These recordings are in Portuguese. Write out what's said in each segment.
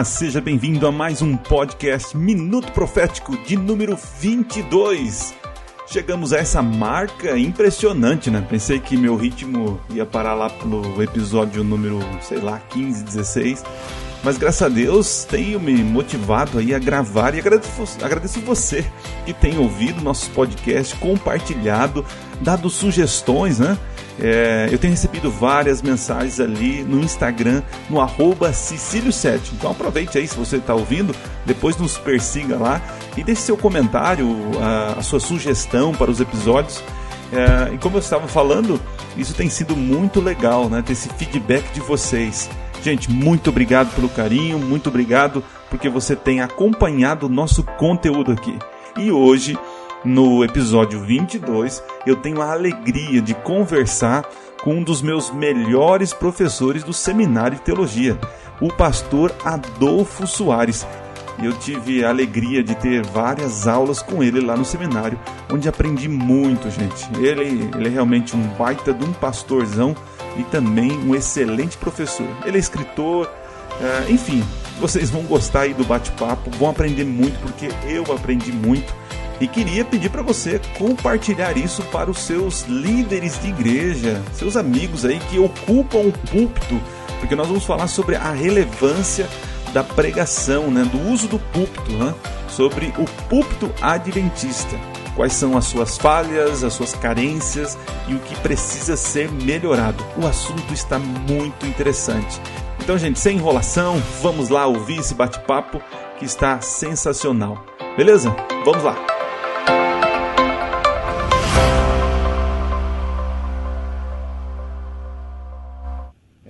Olá, seja bem-vindo a mais um podcast Minuto Profético de número 22. Chegamos a essa marca impressionante, né? Pensei que meu ritmo ia parar lá pelo episódio número, sei lá, 15, 16. Mas graças a Deus tenho me motivado aí a gravar e agradeço, agradeço você que tem ouvido nossos podcasts, compartilhado, dado sugestões, né? É, eu tenho recebido várias mensagens ali no Instagram, no arroba Cecílio7. Então aproveite aí se você está ouvindo, depois nos persiga lá e deixe seu comentário, a, a sua sugestão para os episódios. É, e como eu estava falando, isso tem sido muito legal, né? Ter esse feedback de vocês. Gente, muito obrigado pelo carinho, muito obrigado porque você tem acompanhado o nosso conteúdo aqui. E hoje no episódio 22, eu tenho a alegria de conversar com um dos meus melhores professores do seminário de teologia, o pastor Adolfo Soares. Eu tive a alegria de ter várias aulas com ele lá no seminário, onde aprendi muito, gente. Ele, ele é realmente um baita de um pastorzão e também um excelente professor. Ele é escritor, uh, enfim, vocês vão gostar aí do bate-papo, vão aprender muito, porque eu aprendi muito e queria pedir para você compartilhar isso para os seus líderes de igreja, seus amigos aí que ocupam o púlpito, porque nós vamos falar sobre a relevância da pregação, né, do uso do púlpito, né, sobre o púlpito adventista. Quais são as suas falhas, as suas carências e o que precisa ser melhorado. O assunto está muito interessante. Então, gente, sem enrolação, vamos lá ouvir esse bate-papo que está sensacional. Beleza? Vamos lá!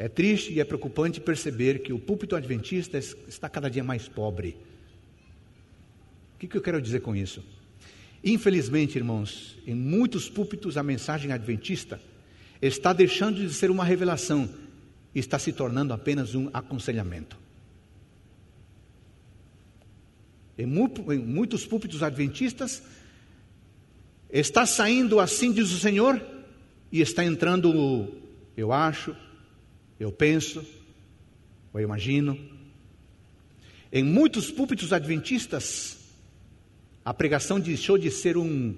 É triste e é preocupante perceber que o púlpito adventista está cada dia mais pobre. O que, eu quero dizer com isso? Infelizmente, irmãos, em muitos púlpitos a mensagem adventista está deixando de ser uma revelação e está se tornando apenas um aconselhamento. Em muitos púlpitos adventistas está saindo assim diz o Senhor e está entrando eu acho, eu penso, eu imagino. Em muitos púlpitos adventistas, a pregação deixou de ser um,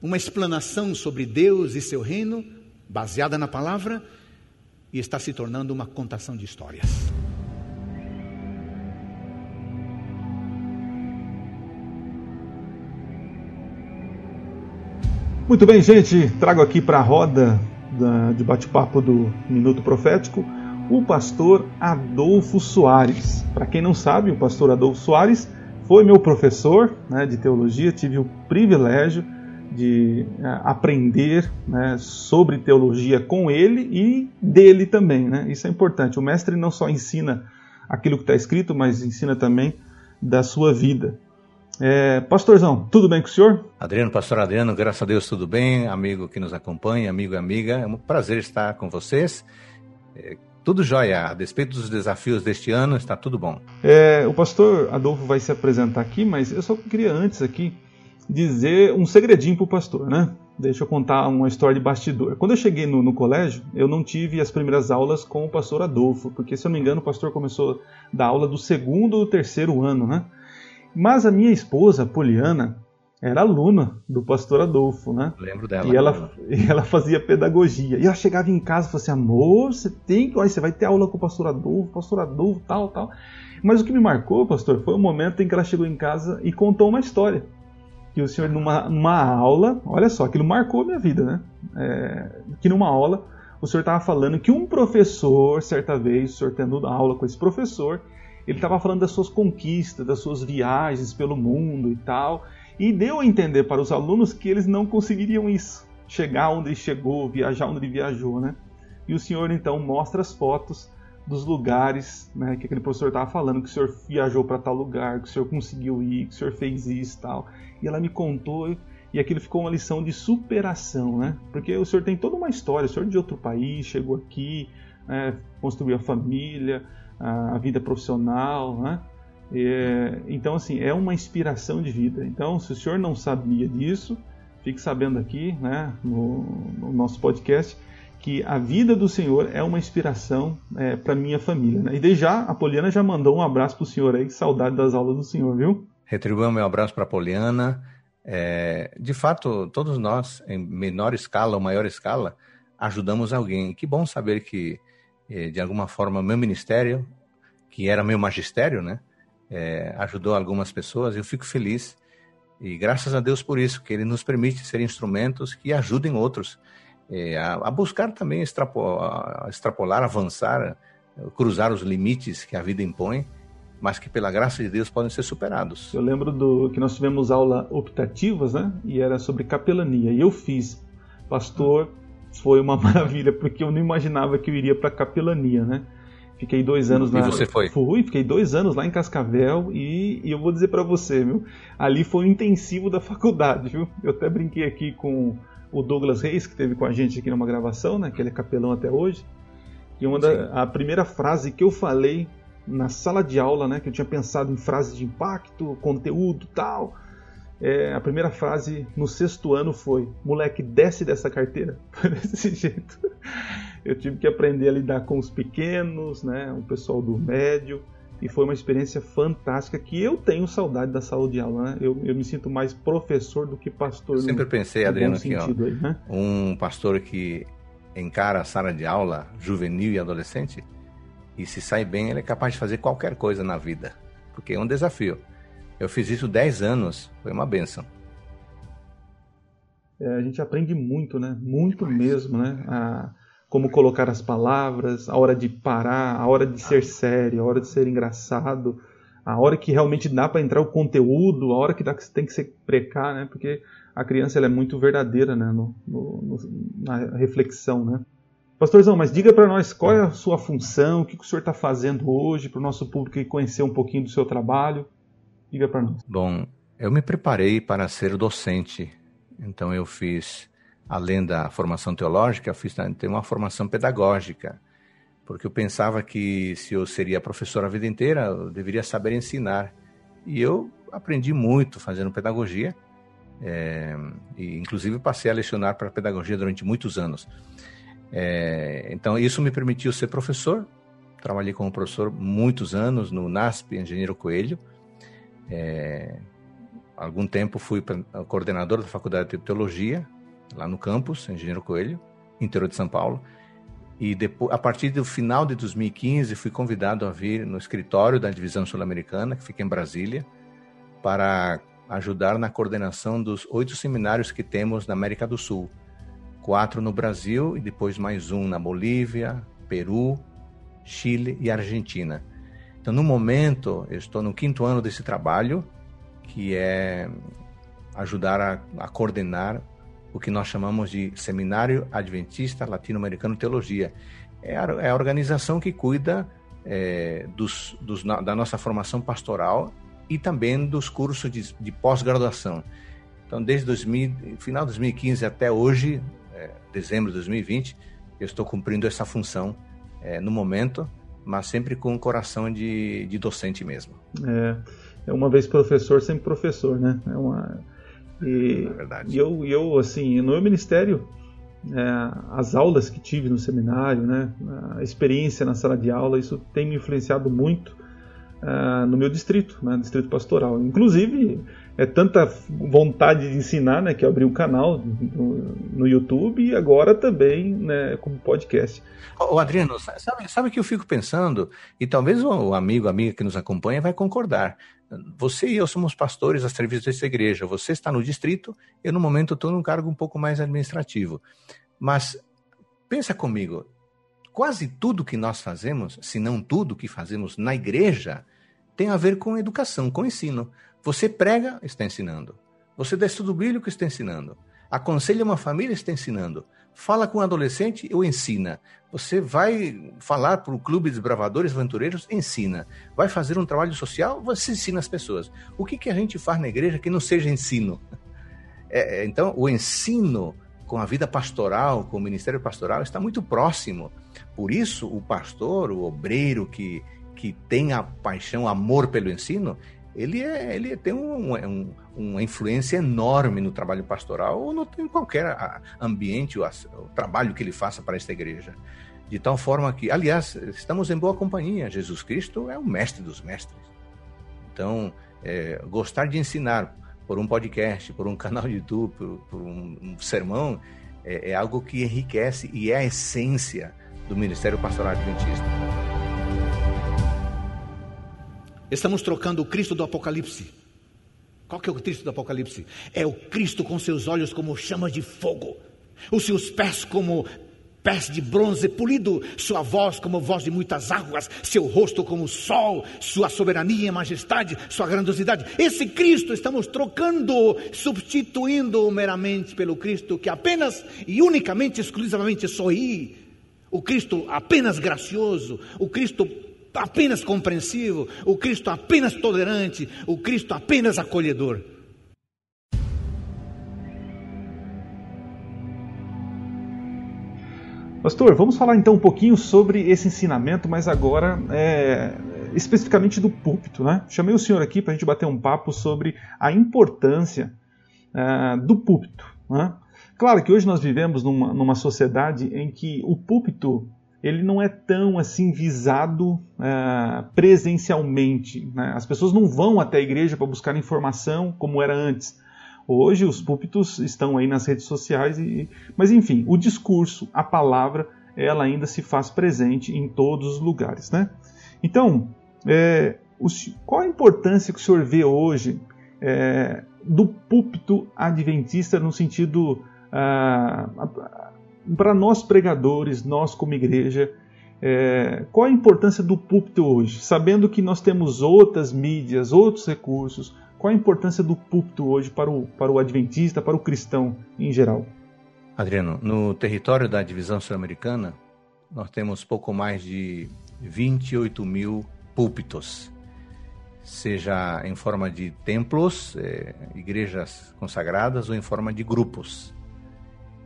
uma explanação sobre Deus e seu reino, baseada na palavra, e está se tornando uma contação de histórias. Muito bem, gente, trago aqui para a roda da, de bate-papo do Minuto Profético, o pastor Adolfo Soares. Para quem não sabe, o pastor Adolfo Soares foi meu professor né, de teologia, tive o privilégio de é, aprender né, sobre teologia com ele e dele também. Né? Isso é importante. O mestre não só ensina aquilo que está escrito, mas ensina também da sua vida. É, pastorzão, tudo bem com o senhor? Adriano, pastor Adriano, graças a Deus tudo bem, amigo que nos acompanha, amigo e amiga, é um prazer estar com vocês. É, tudo jóia, a despeito dos desafios deste ano, está tudo bom. É, o pastor Adolfo vai se apresentar aqui, mas eu só queria antes aqui dizer um segredinho para o pastor, né? Deixa eu contar uma história de bastidor. Quando eu cheguei no, no, colégio, eu não tive as primeiras aulas com o pastor Adolfo, porque se eu não me engano o pastor começou a dar aula do segundo ou terceiro ano, né? Mas a minha esposa, Poliana, era aluna do pastor Adolfo, né? Lembro dela. E ela, e ela fazia pedagogia. E ela chegava em casa e falava assim: amor, você tem que. Olha, você vai ter aula com o pastor Adolfo, pastor Adolfo, tal, tal. Mas o que me marcou, pastor, foi o momento em que ela chegou em casa e contou uma história. Que o senhor, numa, numa aula, olha só, aquilo marcou a minha vida, né? É, que numa aula, o senhor estava falando que um professor, certa vez, o senhor tendo aula com esse professor, ele estava falando das suas conquistas, das suas viagens pelo mundo e tal, e deu a entender para os alunos que eles não conseguiriam isso, chegar onde ele chegou, viajar onde ele viajou, né? E o senhor então mostra as fotos dos lugares, né, que aquele professor estava falando, que o senhor viajou para tal lugar, que o senhor conseguiu ir, que o senhor fez isso e tal. E ela me contou e aquilo ficou uma lição de superação, né? Porque o senhor tem toda uma história, o senhor é de outro país, chegou aqui, né, construiu a família, a, vida profissional, né? É, então, assim, é uma inspiração de vida. Então, se o senhor não sabia disso, fique sabendo aqui, né, no, no nosso podcast, que a vida do senhor é uma inspiração é, para minha família. Né? E desde já, a Poliana já mandou um abraço para o senhor aí, saudade das aulas do senhor, viu? Retribuo meu abraço para a Poliana. É, de fato, todos nós, em menor escala ou maior escala, ajudamos alguém. Que bom saber que, de alguma forma, meu ministério, que era meu magistério, né, é, ajudou algumas pessoas. Eu fico feliz e graças a Deus por isso, que Ele nos permite ser instrumentos que ajudem outros é, a, a, buscar também extrapolar, extrapolar, avançar, cruzar os limites que a vida impõe, mas que pela graça de Deus podem ser superados. Eu lembro do que nós tivemos aula optativas, né? E era sobre capelania. E eu fiz. Pastor, foi uma maravilha, porque eu não imaginava que eu iria para capelania, né? Fiquei dois anos lá. E você foi? Fui, fiquei dois anos lá em Cascavel e, e eu vou dizer para você, viu? Ali foi o intensivo da faculdade, viu? Eu até brinquei aqui com o Douglas Reis, que teve com a gente aqui numa gravação, né? Que ele é capelão até hoje. E uma da, a primeira frase que eu falei na sala de aula, né? Que eu tinha pensado em frases de impacto, conteúdo tal. É, a primeira frase no sexto ano foi: moleque, desce dessa carteira. desse jeito. Eu tive que aprender a lidar com os pequenos, né? O pessoal do médio e foi uma experiência fantástica que eu tenho saudade da sala de aula. Né? Eu, eu me sinto mais professor do que pastor. Eu sempre no, pensei, no Adriano, que ó, aí, né? um pastor que encara a sala de aula juvenil e adolescente e se sai bem, ele é capaz de fazer qualquer coisa na vida, porque é um desafio. Eu fiz isso 10 anos, foi uma benção. É, a gente aprende muito, né? Muito mesmo, né? A como colocar as palavras, a hora de parar, a hora de ser sério, a hora de ser engraçado, a hora que realmente dá para entrar o conteúdo, a hora que, dá, que tem que ser precar, né? Porque a criança ela é muito verdadeira, né? No, no, na reflexão, né? Pastorzão, mas diga para nós qual é a sua função, o que, que o senhor está fazendo hoje para o nosso público conhecer um pouquinho do seu trabalho. Diga para nós. Bom, eu me preparei para ser docente, então eu fiz além da formação teológica, eu fiz ter uma formação pedagógica, porque eu pensava que se eu seria professor a vida inteira, eu deveria saber ensinar. E eu aprendi muito fazendo pedagogia, é, e inclusive passei a lecionar para pedagogia durante muitos anos. É, então isso me permitiu ser professor. Trabalhei como professor muitos anos no NASP Engenheiro Coelho. É, algum tempo fui coordenador da Faculdade de Teologia lá no campus, Engenheiro Coelho, interior de São Paulo. E depois, a partir do final de 2015, fui convidado a vir no escritório da Divisão Sul-Americana, que fica em Brasília, para ajudar na coordenação dos oito seminários que temos na América do Sul. Quatro no Brasil e depois mais um na Bolívia, Peru, Chile e Argentina. Então, no momento, eu estou no quinto ano desse trabalho, que é ajudar a, a coordenar o que nós chamamos de Seminário Adventista Latino-Americano Teologia. É a, é a, organização que cuida é, dos, dos, da nossa formação pastoral e também dos cursos de, de pós-graduação. Então, desde 2000, final de 2015 até hoje, é, dezembro de 2020, eu estou cumprindo essa função é, no momento, mas sempre com o coração de, de docente mesmo. É, é uma vez professor, sempre professor, né? É uma e, é e eu, eu, assim, no meu ministério, é, as aulas que tive no seminário, né, a experiência na sala de aula, isso tem me influenciado muito é, no meu distrito, né, distrito pastoral. Inclusive, é tanta vontade de ensinar, né, que abri um canal no, no YouTube e agora também, né, como podcast. Ô, Adriano, sabe, sabe que eu fico pensando, e talvez o amigo, amiga que nos acompanha vai concordar. Você e eu somos pastores a serviço dessa igreja. Você está no distrito, eu no momento estou num cargo um pouco mais administrativo. Mas pensa comigo, quase tudo que nós fazemos, se não tudo que fazemos na igreja, tem a ver com educação, com ensino. Você prega, está ensinando. Você dá estudo bíblico, está ensinando. Aconselha uma família, está ensinando. Fala com um adolescente, ou ensina. Você vai falar para o clube de bravadores aventureiros, ensina. Vai fazer um trabalho social, você ensina as pessoas. O que, que a gente faz na igreja que não seja ensino? É, é, então, o ensino com a vida pastoral, com o ministério pastoral, está muito próximo. Por isso, o pastor, o obreiro que, que tem a paixão, amor pelo ensino, ele, é, ele tem um, um, uma influência enorme no trabalho pastoral ou no, em qualquer ambiente, o, o trabalho que ele faça para esta igreja. De tal forma que, aliás, estamos em boa companhia. Jesus Cristo é o mestre dos mestres. Então, é, gostar de ensinar por um podcast, por um canal de YouTube, por, por um, um, sermão, é, é algo que enriquece e é a essência do Ministério Pastoral Adventista. Estamos trocando o Cristo do Apocalipse. Qual que é o Cristo do Apocalipse? É o Cristo com seus olhos como chamas de fogo, os seus pés como pés de bronze polido, sua voz como voz de muitas águas, seu rosto como o sol, sua soberania e majestade, sua grandiosidade. Esse Cristo estamos trocando, substituindo meramente pelo Cristo que apenas e unicamente, exclusivamente sorri. O Cristo apenas gracioso, o Cristo apenas compreensivo, o Cristo apenas tolerante, o Cristo apenas acolhedor. Pastor, vamos falar então um pouquinho sobre esse ensinamento, mas agora é, especificamente do púlpito, né? Chamei o senhor aqui para a gente bater um papo sobre a importância é, do púlpito. Né? Claro que hoje nós vivemos numa, numa sociedade em que o púlpito ele não é tão assim visado é, presencialmente. Né? As pessoas não vão até a igreja para buscar informação como era antes. Hoje os púlpitos estão aí nas redes sociais, e, mas enfim, o discurso, a palavra, ela ainda se faz presente em todos os lugares, né? Então, é, o, qual a importância que o senhor vê hoje é, do púlpito adventista no sentido ah, para nós pregadores, nós como igreja, é, qual a importância do púlpito hoje? Sabendo que nós temos outras mídias, outros recursos, qual a importância do púlpito hoje para o, para o adventista, para o cristão em geral? Adriano, no território da divisão sul-americana, nós temos pouco mais de 28 mil púlpitos, seja em forma de templos, é, igrejas consagradas, ou em forma de grupos.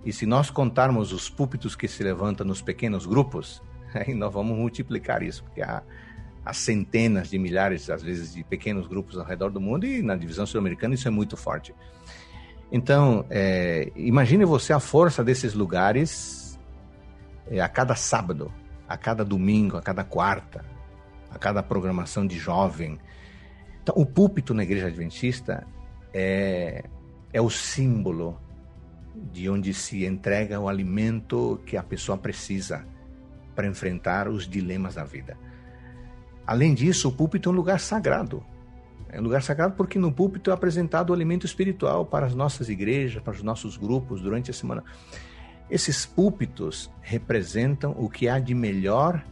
E se nós contarmos os púlpitos que se levantam nos pequenos grupos, aí nós vamos multiplicar isso, porque há, há centenas de milhares, às vezes, de pequenos grupos ao redor do mundo e na divisão sul-americana isso é muito forte. Então, é, imagine você a força desses lugares é, a cada sábado, a cada domingo, a cada quarta, a cada programação de jovem. Então, o púlpito na igreja adventista é, é o símbolo de onde se entrega o alimento que a pessoa precisa para enfrentar os dilemas da vida. Além disso, o púlpito é um lugar sagrado. É um lugar sagrado porque no púlpito é apresentado o alimento espiritual para as nossas igrejas, para os nossos grupos durante a semana. Esses púlpitos representam o que há de melhor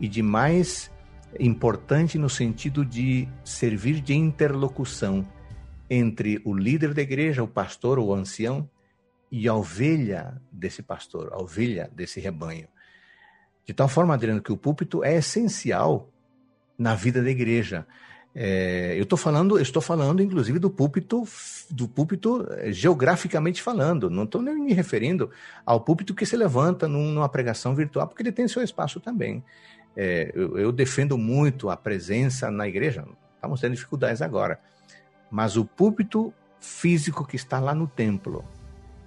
e de mais importante no sentido de servir de interlocução entre o líder da igreja, o pastor ou o ancião, e a ovelha desse pastor, a ovelha desse rebanho. De tal forma, Adriano, que o púlpito é essencial na vida da igreja. É, eu estou falando, estou falando, inclusive, do púlpito, do púlpito é, geograficamente falando. Não estou nem me referindo ao púlpito que se levanta numa pregação virtual, porque ele tem seu espaço também. É, eu, eu defendo muito a presença na igreja. Estamos tendo dificuldades agora, mas o púlpito físico que está lá no templo,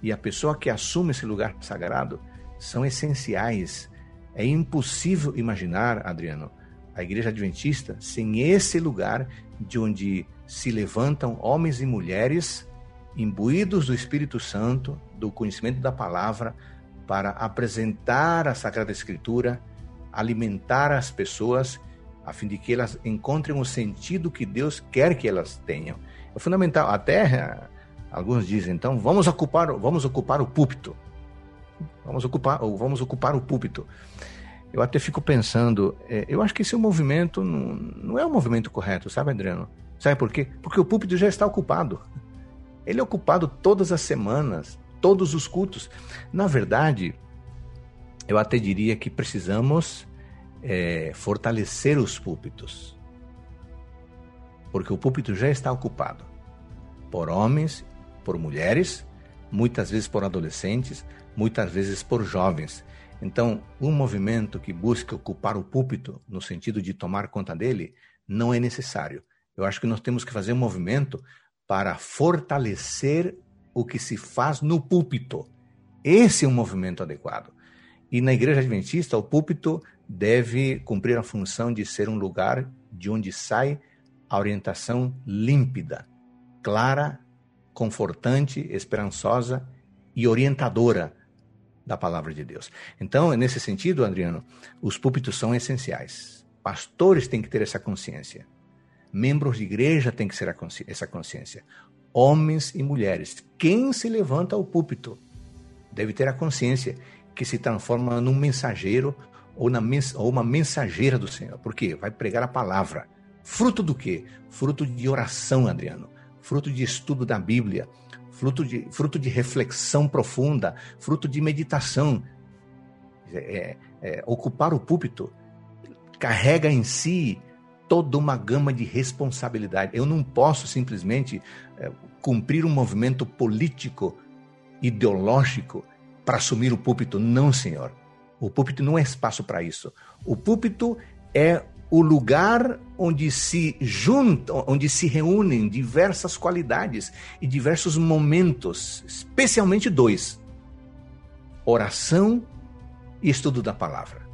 e a pessoa que assume esse lugar sagrado são essenciais. É impossível imaginar, Adriano, a igreja adventista sem esse lugar de onde se levantam homens e mulheres imbuídos do Espírito Santo, do conhecimento da palavra, para apresentar a Sagrada Escritura, alimentar as pessoas, a fim de que elas encontrem o sentido que Deus quer que elas tenham. É fundamental. Até Alguns dizem, então, vamos ocupar, vamos ocupar o púlpito. Vamos ocupar, ou vamos ocupar o púlpito. Eu até fico pensando, é, eu acho que esse é movimento, não, não é um movimento correto, sabe, Adriano? Sabe por quê? Porque o púlpito já está ocupado. Ele é ocupado todas as semanas, todos os cultos. Na verdade, eu até diria que precisamos é, fortalecer os púlpitos. Porque o púlpito já está ocupado por homens por mulheres, muitas vezes por adolescentes, muitas vezes por jovens. Então, um movimento que busca ocupar o púlpito no sentido de tomar conta dele não é necessário. Eu acho que nós temos que fazer um movimento para fortalecer o que se faz no púlpito. Esse é um movimento adequado. E na igreja adventista, o púlpito deve cumprir a função de ser um lugar de onde sai a orientação límpida, clara, confortante, esperançosa e orientadora da palavra de Deus. Então, nesse sentido, Adriano, os púlpitos são essenciais. Pastores têm que ter essa consciência. Membros de igreja têm que ter essa consciência. Homens e mulheres. Quem se levanta ao púlpito deve ter a consciência que se transforma num mensageiro ou, na ou uma mensageira do Senhor. Por quê? Vai pregar a palavra. Fruto do quê? Fruto de oração, Adriano. Fruto de estudo da Bíblia fruto de, fruto de reflexão profunda, fruto de meditação. É, é, é, ocupar o púlpito carrega em si toda uma gama de responsabilidade. Eu não posso simplesmente é, cumprir um movimento político, ideológico, para assumir o púlpito. Não, senhor. O púlpito não é espaço para isso. O púlpito é o lugar onde se juntam, onde se reúnem diversas qualidades e diversos momentos, especialmente dois: oração e estudo da palavra.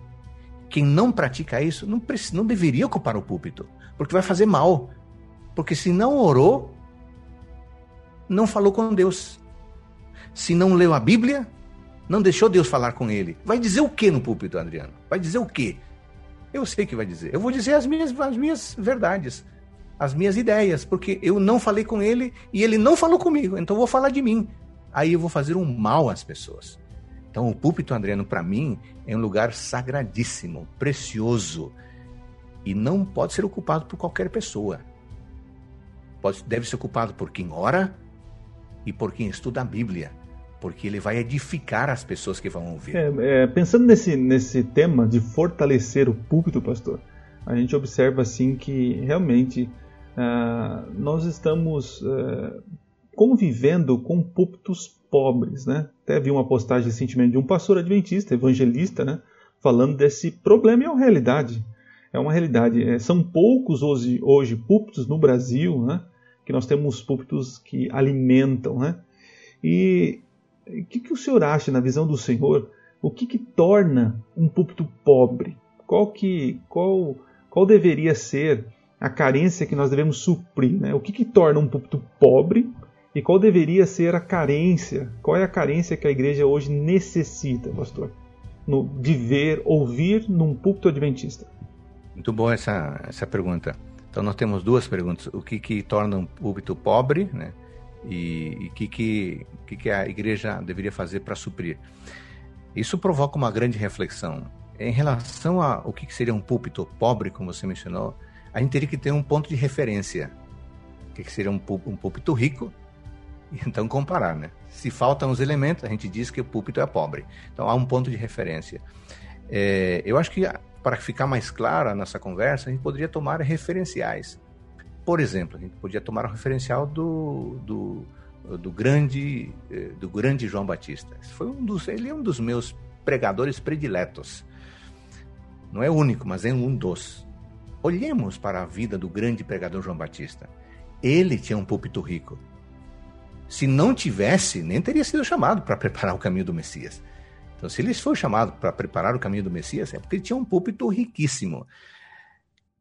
Quem não pratica isso não, não deveria ocupar o púlpito, porque vai fazer mal. Porque se não orou, não falou com Deus. Se não leu a Bíblia, não deixou Deus falar com ele. Vai dizer o que no púlpito, Adriano? Vai dizer o que? Eu sei que vai dizer. Eu vou dizer as minhas, as minhas verdades, as minhas ideias, porque eu não falei com ele e ele não falou comigo, então eu vou falar de mim. Aí eu vou fazer um mal às pessoas. Então o púlpito, Adriano, para mim, é um lugar sagradíssimo, precioso e não pode ser ocupado por qualquer pessoa. Pode, deve ser ocupado por quem ora e por quem estuda a Bíblia porque ele vai edificar as pessoas que vão ouvir. É, é, pensando nesse, nesse tema de fortalecer o púlpito, pastor, a gente observa assim que realmente uh, nós estamos uh, convivendo com púlpitos pobres, né? Até vi uma postagem recentemente de um pastor adventista, evangelista, né? Falando desse problema e é uma realidade. É uma realidade. É, são poucos hoje, hoje púlpitos no Brasil, né? Que nós temos púlpitos que alimentam, né? E o que, que o senhor acha, na visão do senhor, o que, que torna um púlpito pobre? Qual, que, qual, qual deveria ser a carência que nós devemos suprir? Né? O que, que torna um púlpito pobre e qual deveria ser a carência? Qual é a carência que a igreja hoje necessita, pastor? No, de ver, ouvir num púlpito adventista? Muito boa essa, essa pergunta. Então nós temos duas perguntas. O que, que torna um púlpito pobre, né? E o que, que, que, que a igreja deveria fazer para suprir. Isso provoca uma grande reflexão. Em relação ao que seria um púlpito pobre, como você mencionou, a gente teria que ter um ponto de referência. O que seria um púlpito rico? E então comparar, né? Se faltam os elementos, a gente diz que o púlpito é pobre. Então há um ponto de referência. É, eu acho que para ficar mais clara a nossa conversa, a gente poderia tomar referenciais. Por exemplo, a gente podia tomar o referencial do, do, do grande eh, do grande João Batista. Foi um dos, ele é um dos meus pregadores prediletos. Não é o único, mas é um dos. Olhemos para a vida do grande pregador João Batista. Ele tinha um púlpito rico. Se não tivesse, nem teria sido chamado para preparar o caminho do Messias. Então, se ele foi chamado para preparar o caminho do Messias, é porque ele tinha um púlpito riquíssimo.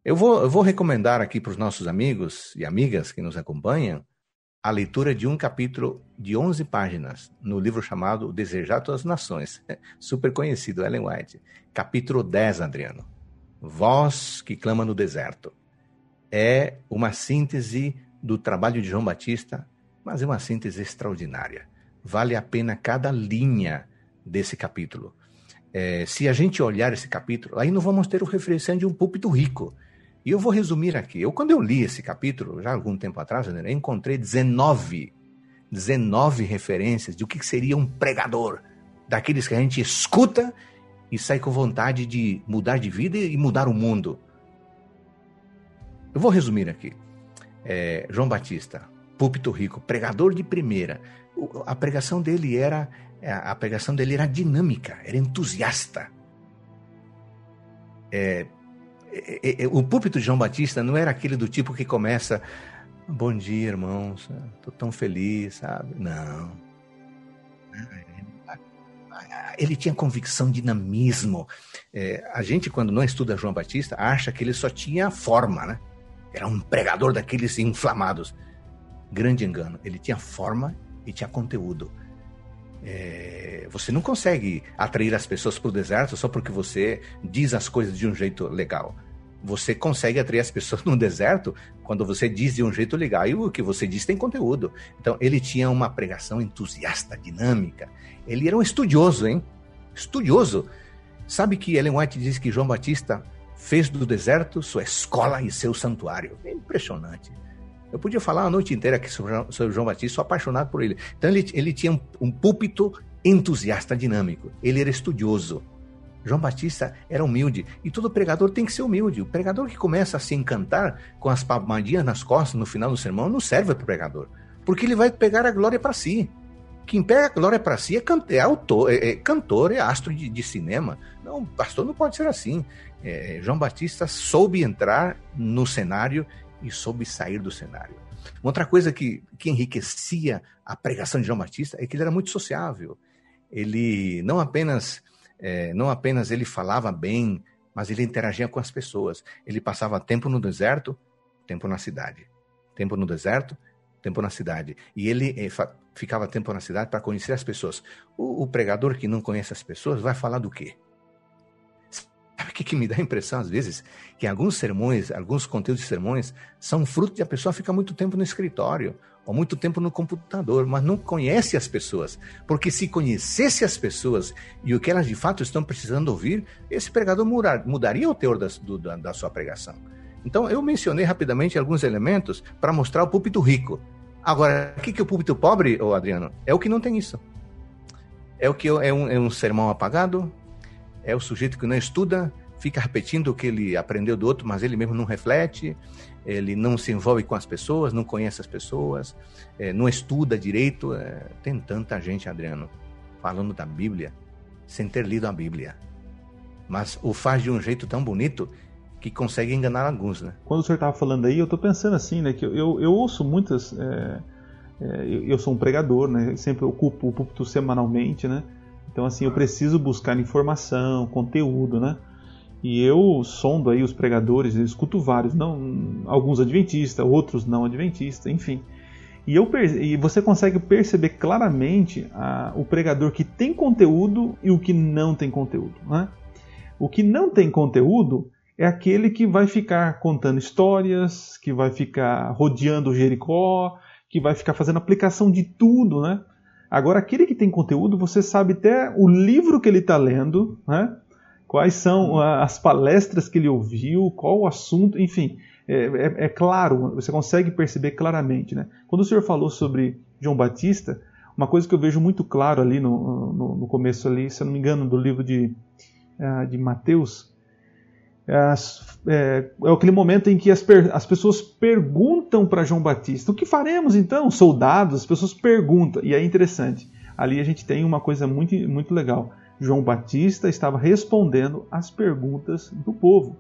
Eu vou, eu vou recomendar aqui para os nossos amigos e amigas que nos acompanham a leitura de um capítulo de 11 páginas no livro chamado Desejado das Nações, super conhecido, Ellen White. Capítulo 10, Adriano. Voz que clama no deserto. É uma síntese do trabalho de João Batista, mas é uma síntese extraordinária. Vale a pena cada linha desse capítulo. É, se a gente olhar esse capítulo, aí não vamos ter o referenciante de um púlpito rico e eu vou resumir aqui. Eu, quando eu li esse capítulo, já há algum tempo atrás, eu encontrei 19, 19 referências de o que seria um pregador. Daqueles que a gente escuta e sai com vontade de mudar de vida e mudar o mundo. Eu vou resumir aqui. É, João Batista, púlpito rico, pregador de primeira. A pregação dele era a pregação dele era dinâmica, era entusiasta. É, é, é, o púlpito de João Batista não era aquele do tipo que começa, bom dia, irmãos, estou tão feliz, sabe? Não. Ele tinha convicção, dinamismo. É, a gente, quando não estuda João Batista, acha que ele só tinha forma, né? Era um pregador daqueles inflamados. Grande engano. Ele tinha forma e tinha conteúdo. É, você não consegue atrair as pessoas para o deserto só porque você diz as coisas de um jeito legal. Você consegue atrair as pessoas no deserto quando você diz de um jeito legal e o que você diz tem conteúdo. Então, ele tinha uma pregação entusiasta, dinâmica. Ele era um estudioso, hein? Estudioso. Sabe que Ellen White diz que João Batista fez do deserto sua escola e seu santuário. É impressionante. Eu podia falar a noite inteira aqui sobre, sobre João Batista, sou apaixonado por ele. Então ele, ele tinha um, um púlpito entusiasta dinâmico. Ele era estudioso. João Batista era humilde. E todo pregador tem que ser humilde. O pregador que começa a se encantar com as palmadinhas nas costas no final do sermão não serve para o pregador. Porque ele vai pegar a glória para si. Quem pega a glória para si é, can é autor, é, é, cantor, é astro de, de, cinema. Não, pastor não pode ser assim. É, João Batista soube entrar no cenário e soube sair do cenário. Outra coisa que, que enriquecia a pregação de João Batista é que ele era muito sociável. Ele não apenas, é, não apenas ele falava bem, mas ele interagia com as pessoas. Ele passava tempo no deserto, tempo na cidade. Tempo no deserto, tempo na cidade. E ele é, ficava tempo na cidade para conhecer as pessoas. O, o pregador que não conhece as pessoas vai falar do quê? Sabe o que, que me dá a impressão, às vezes? Que alguns sermões, alguns conteúdos de sermões, são fruto de a pessoa ficar muito tempo no escritório ou muito tempo no computador, mas não conhece as pessoas. Porque se conhecesse as pessoas e o que elas de fato estão precisando ouvir, esse pregador mudar, mudaria o teor da, do, da, da sua pregação. Então, eu mencionei rapidamente alguns elementos para mostrar o púlpito rico. Agora, o que, que o púlpito pobre, ô Adriano? É o que não tem isso. É o que é um, é um sermão apagado, é o sujeito que não estuda, fica repetindo o que ele aprendeu do outro, mas ele mesmo não reflete, ele não se envolve com as pessoas, não conhece as pessoas, é, não estuda direito. É, tem tanta gente, Adriano, falando da Bíblia sem ter lido a Bíblia. Mas o faz de um jeito tão bonito que consegue enganar alguns, né? Quando o senhor estava falando aí, eu estou pensando assim, né? Que eu, eu, eu ouço muitas. É, é, eu sou um pregador, né? Sempre ocupo o púlpito semanalmente, né? Então, assim, eu preciso buscar informação, conteúdo, né? E eu sondo aí os pregadores, eu escuto vários, não alguns adventistas, outros não adventistas, enfim. E, eu, e você consegue perceber claramente a, o pregador que tem conteúdo e o que não tem conteúdo. Né? O que não tem conteúdo é aquele que vai ficar contando histórias, que vai ficar rodeando Jericó, que vai ficar fazendo aplicação de tudo, né? Agora, aquele que tem conteúdo, você sabe até o livro que ele está lendo, né? quais são as palestras que ele ouviu, qual o assunto, enfim, é, é, é, claro, você consegue perceber claramente. Né? Quando o senhor falou sobre João Batista, uma coisa que eu vejo muito claro ali no, no, no começo, ali, se eu não me engano, do livro de, uh, de Mateus, é, é, aquele momento em que as, as pessoas perguntam para João Batista: o que faremos então? Soldados, as pessoas perguntam, e é interessante. Ali a gente tem uma coisa muito, muito legal. João Batista estava respondendo às perguntas do povo.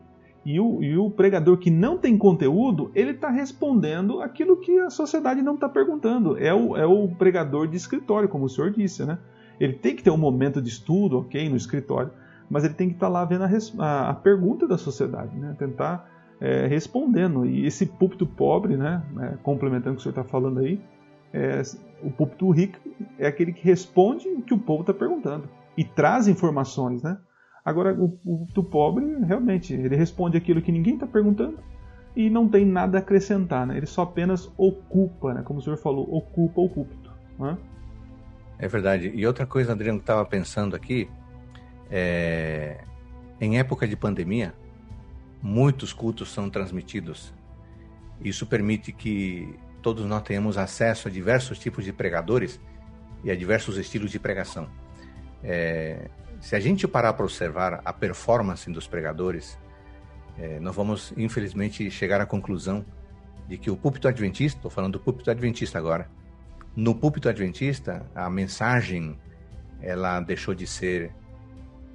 E o, e o pregador que não tem conteúdo, ele está respondendo aquilo que a sociedade não está perguntando. É o, é o pregador de escritório, como o senhor disse, né? Ele tem que ter um momento de estudo, ok, no escritório, mas ele tem que estar lá vendo a, a, a pergunta da sociedade, né? tentar é, respondendo. E esse púlpito pobre, né? É, complementando o que o senhor está falando aí, é, o púlpito rico é aquele que responde o que o povo está perguntando e traz informações, né? Agora, o púlpito pobre, realmente, ele responde aquilo que ninguém está perguntando e não tem nada a acrescentar, né? Ele só apenas ocupa, né? Como o senhor falou, ocupa o púlpito. Né? É verdade. E outra coisa, Adriano, que estava pensando aqui, é, em época de pandemia, muitos cultos são transmitidos. Isso permite que todos nós tenhamos acesso a diversos tipos de pregadores e a diversos estilos de pregação. É, se a gente parar para observar a performance dos pregadores, é, nós vamos, infelizmente, chegar à conclusão de que o púlpito adventista, estou falando do púlpito adventista agora, no púlpito adventista, a mensagem ela deixou de ser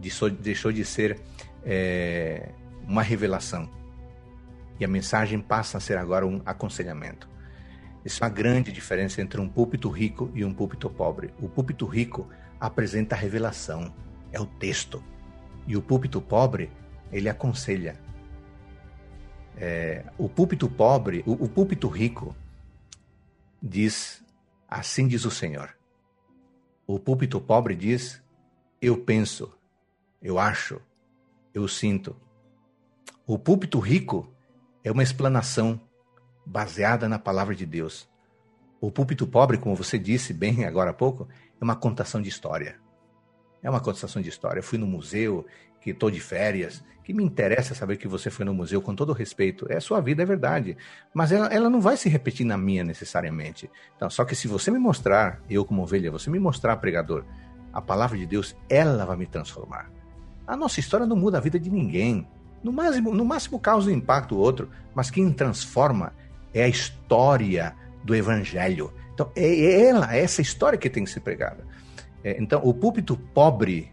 deixou, deixou de ser é, uma revelação. E a mensagem passa a ser agora um aconselhamento. Isso é uma grande diferença entre um púlpito rico e um púlpito pobre. O púlpito rico apresenta a revelação, é o texto. E o púlpito pobre, ele aconselha. É, o púlpito pobre, o, o púlpito rico, diz: Assim diz o Senhor. O púlpito pobre diz: Eu penso, eu acho, eu sinto. O púlpito rico é uma explanação baseada na palavra de Deus. O púlpito pobre, como você disse bem agora há pouco, é uma contação de história. É uma contação de história. Eu fui no museu, que estou de férias, que me interessa saber que você foi no museu, com todo respeito. É sua vida, é verdade. Mas ela, ela não vai se repetir na minha necessariamente. Então, só que se você me mostrar, eu como ovelha, você me mostrar, pregador, a palavra de Deus, ela vai me transformar. A nossa história não muda a vida de ninguém. No máximo, no máximo causa um impacto outro, mas quem transforma é a história do evangelho. Então, é, é ela, é essa história que tem que ser pregada. É, então, o púlpito pobre,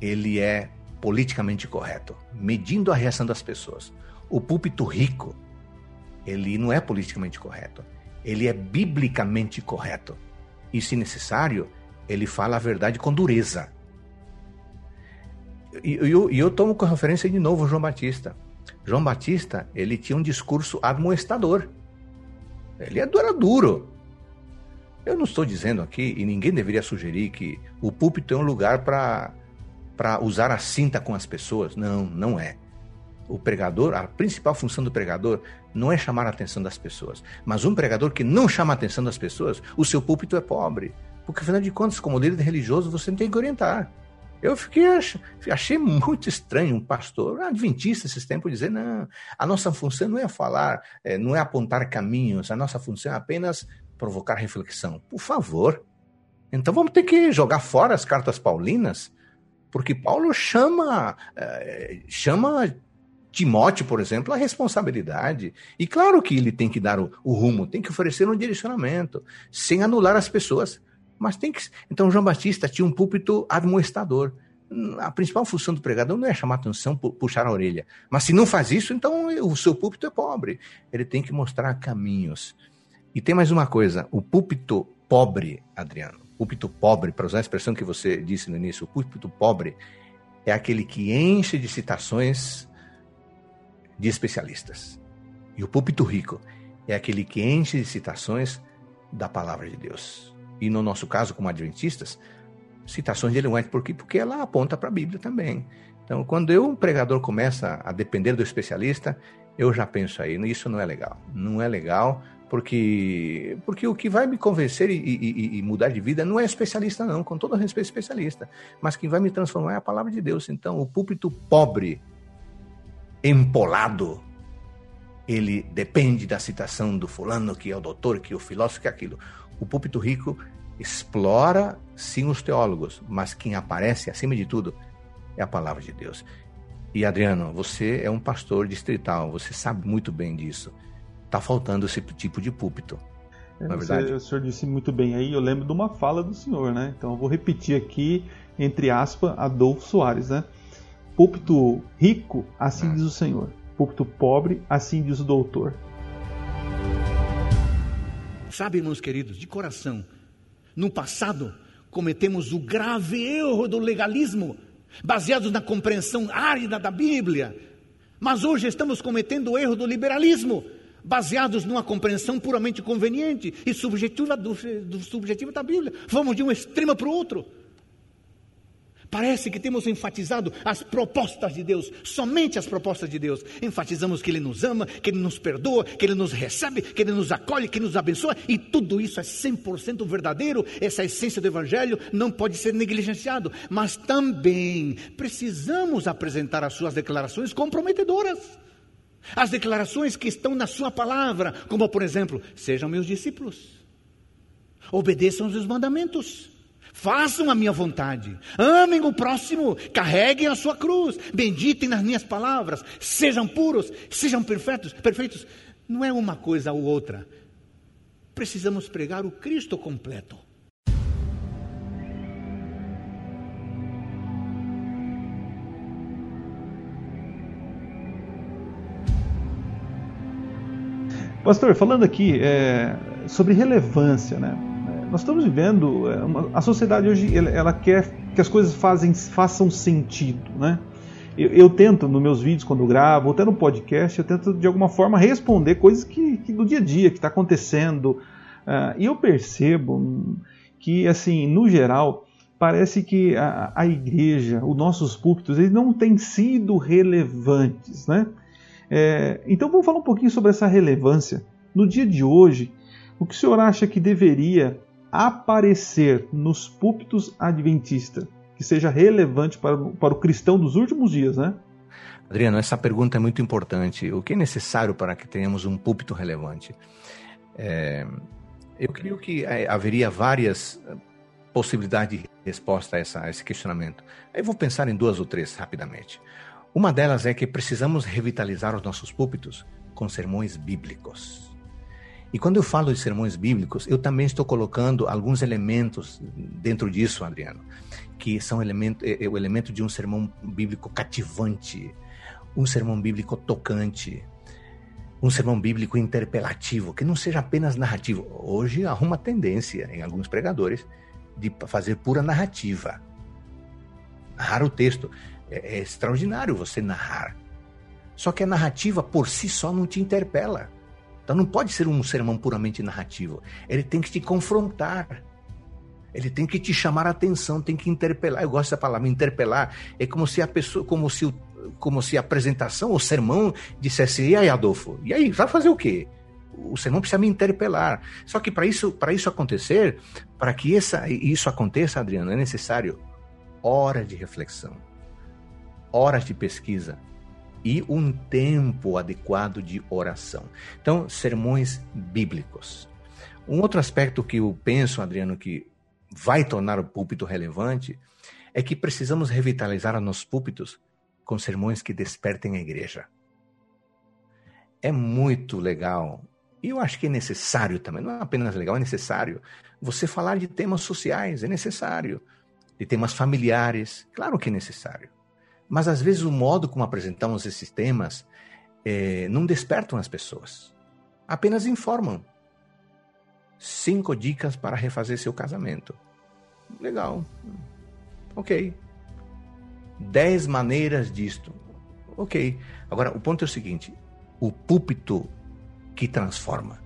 ele é politicamente correto, medindo a reação das pessoas. O púlpito rico, ele não é politicamente correto, ele é biblicamente correto. E, se necessário, ele fala a verdade com dureza. E eu, eu, tomo como referência de novo João Batista. João Batista, ele tinha um discurso admoestador. Ele era duro. Eu não estou dizendo aqui, e ninguém deveria sugerir que o púlpito é um lugar para usar a cinta com as pessoas. Não, não é. O pregador, a principal função do pregador não é chamar a atenção das pessoas. Mas um pregador que não chama a atenção das pessoas, o seu púlpito é pobre. Porque, afinal de contas, como líder religioso, você tem que orientar. Eu fiquei, achei muito estranho um pastor adventista esses tempos dizer, não, a nossa função não é falar, é, não é apontar caminhos, a nossa função é apenas provocar reflexão. Por favor. Então vamos ter que jogar fora as cartas paulinas, porque Paulo chama, é, chama Timóteo, por exemplo, a responsabilidade. E claro que ele tem que dar o, o rumo, tem que oferecer um direcionamento, sem anular as pessoas. Mas tem que. Então, João Batista tinha um púlpito admoestador. A principal função do pregador não é chamar atenção, puxar a orelha. Mas se não faz isso, então o seu púlpito é pobre. Ele tem que mostrar caminhos. E tem mais uma coisa: o púlpito pobre, Adriano, púlpito pobre, para usar a expressão que você disse no início, o púlpito pobre é aquele que enche de citações de especialistas. E o púlpito rico é aquele que enche de citações da palavra de Deus e no nosso caso, como adventistas, citações de Ellen White. Por quê? Porque ela aponta para a Bíblia também. Então, quando eu, um pregador, começa a depender do especialista, eu já penso aí, isso não é legal. Não é legal, porque, porque o que vai me convencer e, e, e, mudar de vida não é especialista, não, com todo respeito, especialista. Mas quem vai me transformar é a palavra de Deus. Então, o púlpito pobre, empolado, ele depende da citação do fulano, que é o doutor, que é o filósofo, que é aquilo. O púlpito rico explora sim os teólogos, mas quem aparece acima de tudo é a palavra de Deus. E Adriano, você é um pastor distrital, você sabe muito bem disso. Está faltando esse tipo de púlpito. É, não é verdade? Você, o senhor disse muito bem aí, eu lembro de uma fala do senhor, né? Então eu vou repetir aqui, entre aspas, Adolfo Soares, né? Púlpito rico, assim ah. diz o Senhor. Púlpito pobre, assim diz o doutor. Sabe, irmãos queridos, de coração, no passado cometemos o grave erro do legalismo, baseados na compreensão árida da Bíblia. Mas hoje estamos cometendo o erro do liberalismo, baseados numa compreensão puramente conveniente e subjetiva, do, do subjetiva da Bíblia. Vamos de um extremo para o outro. Parece que temos enfatizado as propostas de Deus, somente as propostas de Deus. Enfatizamos que Ele nos ama, que Ele nos perdoa, que Ele nos recebe, que Ele nos acolhe, que Ele nos abençoa, e tudo isso é 100% verdadeiro. Essa essência do Evangelho não pode ser negligenciado, mas também precisamos apresentar as suas declarações comprometedoras. As declarações que estão na Sua palavra, como por exemplo, sejam meus discípulos, obedeçam os mandamentos. Façam a minha vontade. Amem o próximo. Carreguem a sua cruz. Benditem nas minhas palavras. Sejam puros. Sejam perfeitos. Perfeitos. Não é uma coisa ou outra. Precisamos pregar o Cristo completo. Pastor, falando aqui é, sobre relevância, né? Nós estamos vivendo é, uma, a sociedade hoje ela, ela, quer que as coisas fazem, façam sentido, né? Eu, eu, tento nos meus vídeos quando eu gravo, ou até no podcast, eu tento de alguma forma responder coisas que, que do dia a dia que está acontecendo uh, e eu percebo que assim no geral parece que a, a igreja, os nossos púlpitos, eles não têm sido relevantes, né? É, então vamos falar um pouquinho sobre essa relevância. No dia de hoje, o que o senhor acha que deveria aparecer nos púlpitos adventistas que seja relevante para, para o cristão dos últimos dias, né? Adriano, essa pergunta é muito importante. O que é necessário para que tenhamos um púlpito relevante? É, eu creio que é, haveria várias possibilidades de resposta a, essa, a esse questionamento. Eu vou pensar em duas ou três rapidamente. Uma delas é que precisamos revitalizar os nossos púlpitos com sermões bíblicos. E quando eu falo de sermões bíblicos, eu também estou colocando alguns elementos dentro disso, Adriano, que são elemento, é, é o elemento de um sermão bíblico cativante, um sermão bíblico tocante, um sermão bíblico interpelativo, que não seja apenas narrativo. Hoje há uma tendência em alguns pregadores de fazer pura narrativa. Narrar o texto. É, é extraordinário você narrar. Só que a narrativa por si só não te interpela. Então não pode ser um sermão puramente narrativo. Ele tem que te confrontar. Ele tem que te chamar a atenção, tem que interpelar. Eu gosto da palavra interpelar. É como se a pessoa, como se, o, como se a apresentação, o sermão dissesse: "E aí, Adolfo? E aí, vai fazer o quê?" O sermão precisa me interpelar. Só que para isso, para isso acontecer, para que essa, isso aconteça, Adriano, é necessário horas de reflexão, horas de pesquisa, e um tempo adequado de oração. Então, sermões bíblicos. Um outro aspecto que eu penso, Adriano, que vai tornar o púlpito relevante é que precisamos revitalizar os nossos púlpitos com sermões que despertem a igreja. É muito legal, e eu acho que é necessário também, não é apenas legal, é necessário você falar de temas sociais, é necessário, de temas familiares, claro que é necessário. Mas às vezes o modo como apresentamos esses temas é, não despertam as pessoas. Apenas informam. Cinco dicas para refazer seu casamento. Legal. Ok. Dez maneiras disto. Ok. Agora, o ponto é o seguinte: o púlpito que transforma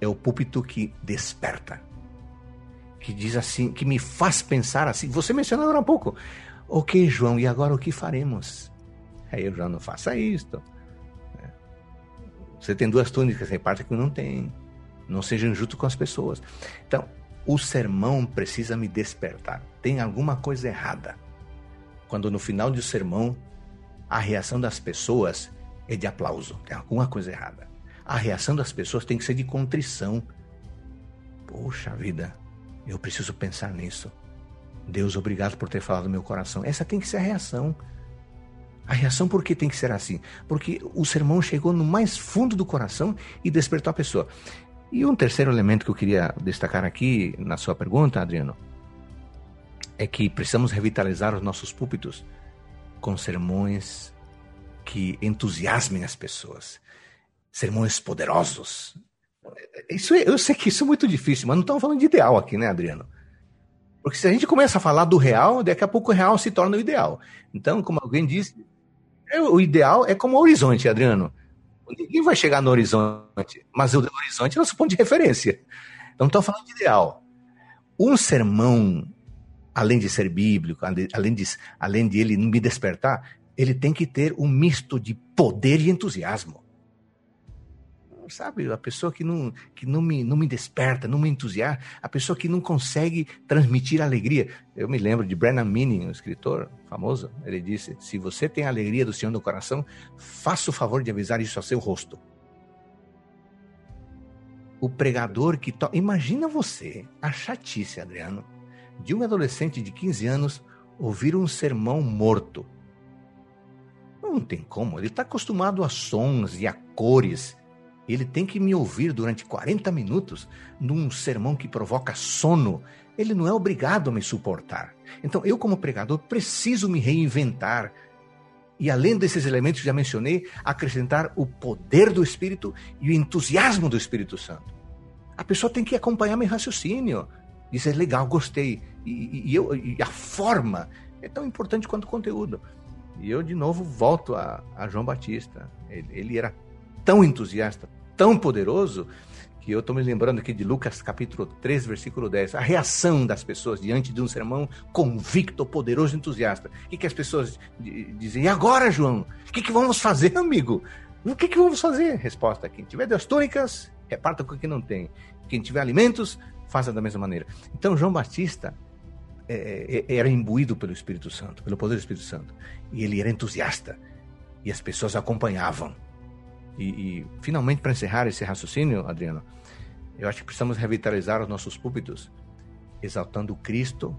é o púlpito que desperta. Que diz assim, que me faz pensar assim. Você mencionou agora um pouco. Ok, João, e agora o que faremos? Aí eu já não faça isto. É. Você tem duas túnicas, reparte que não tem. Não seja injusto com as pessoas. Então, o sermão precisa me despertar. Tem alguma coisa errada. Quando no final do sermão, a reação das pessoas é de aplauso. Tem alguma coisa errada. A reação das pessoas tem que ser de contrição. Poxa vida, eu preciso pensar nisso. Deus, obrigado por ter falado no meu coração. Essa tem que ser a reação. A reação por que tem que ser assim? Porque o sermão chegou no mais fundo do coração e despertou a pessoa. E um terceiro elemento que eu queria destacar aqui na sua pergunta, Adriano, é que precisamos revitalizar os nossos púlpitos com sermões que entusiasmem as pessoas, sermões poderosos. Isso é, eu sei que isso é muito difícil, mas não estamos falando de ideal aqui, né, Adriano? Porque se a gente começa a falar do real, daqui a pouco o real se torna o ideal. Então, como alguém disse, é, o ideal é como o horizonte, Adriano. Ninguém vai chegar no horizonte, mas o horizonte é nosso ponto de referência. Então, estamos falando de ideal. Um sermão, além de ser bíblico, além de, além de ele me despertar, ele tem que ter um misto de poder e entusiasmo sabe, a pessoa que não, que não, me, não me desperta, não me entusiasma, a pessoa que não consegue transmitir alegria. Eu me lembro de Brennan Manning, um escritor famoso, ele disse: Se você tem a alegria do Senhor no coração, faça o favor de avisar isso ao seu rosto. O pregador que toca. Imagina você, a chatice, Adriano, de um adolescente de 15 anos ouvir um sermão morto. Não tem como, ele está acostumado a sons e a cores ele tem que me ouvir durante 40 minutos num sermão que provoca sono. Ele não é obrigado a me suportar. Então, eu, como pregador, preciso me reinventar. E além desses elementos que já mencionei, acrescentar o poder do Espírito e o entusiasmo do Espírito Santo. A pessoa tem que acompanhar meu raciocínio, dizer legal, gostei. E, e, eu, e a forma é tão importante quanto o conteúdo. E eu, de novo, volto a, a João Batista. Ele, ele era tão entusiasta, tão poderoso, que eu estou me lembrando aqui de Lucas capítulo 3, versículo 10, a reação das pessoas diante de um sermão convicto, poderoso, entusiasta. O que, que as pessoas dizem? E agora, João? O que, que vamos fazer, amigo? O que, que vamos fazer? Resposta: quem tiver duas túnicas, reparta com quem não tem. Quem tiver alimentos, faça da mesma maneira. Então, João Batista é, é, era imbuído pelo Espírito Santo, pelo poder do Espírito Santo. E ele era entusiasta. E as pessoas acompanhavam. E, e finalmente, para encerrar esse raciocínio, Adriano, eu acho que precisamos revitalizar os nossos púlpitos, exaltando o Cristo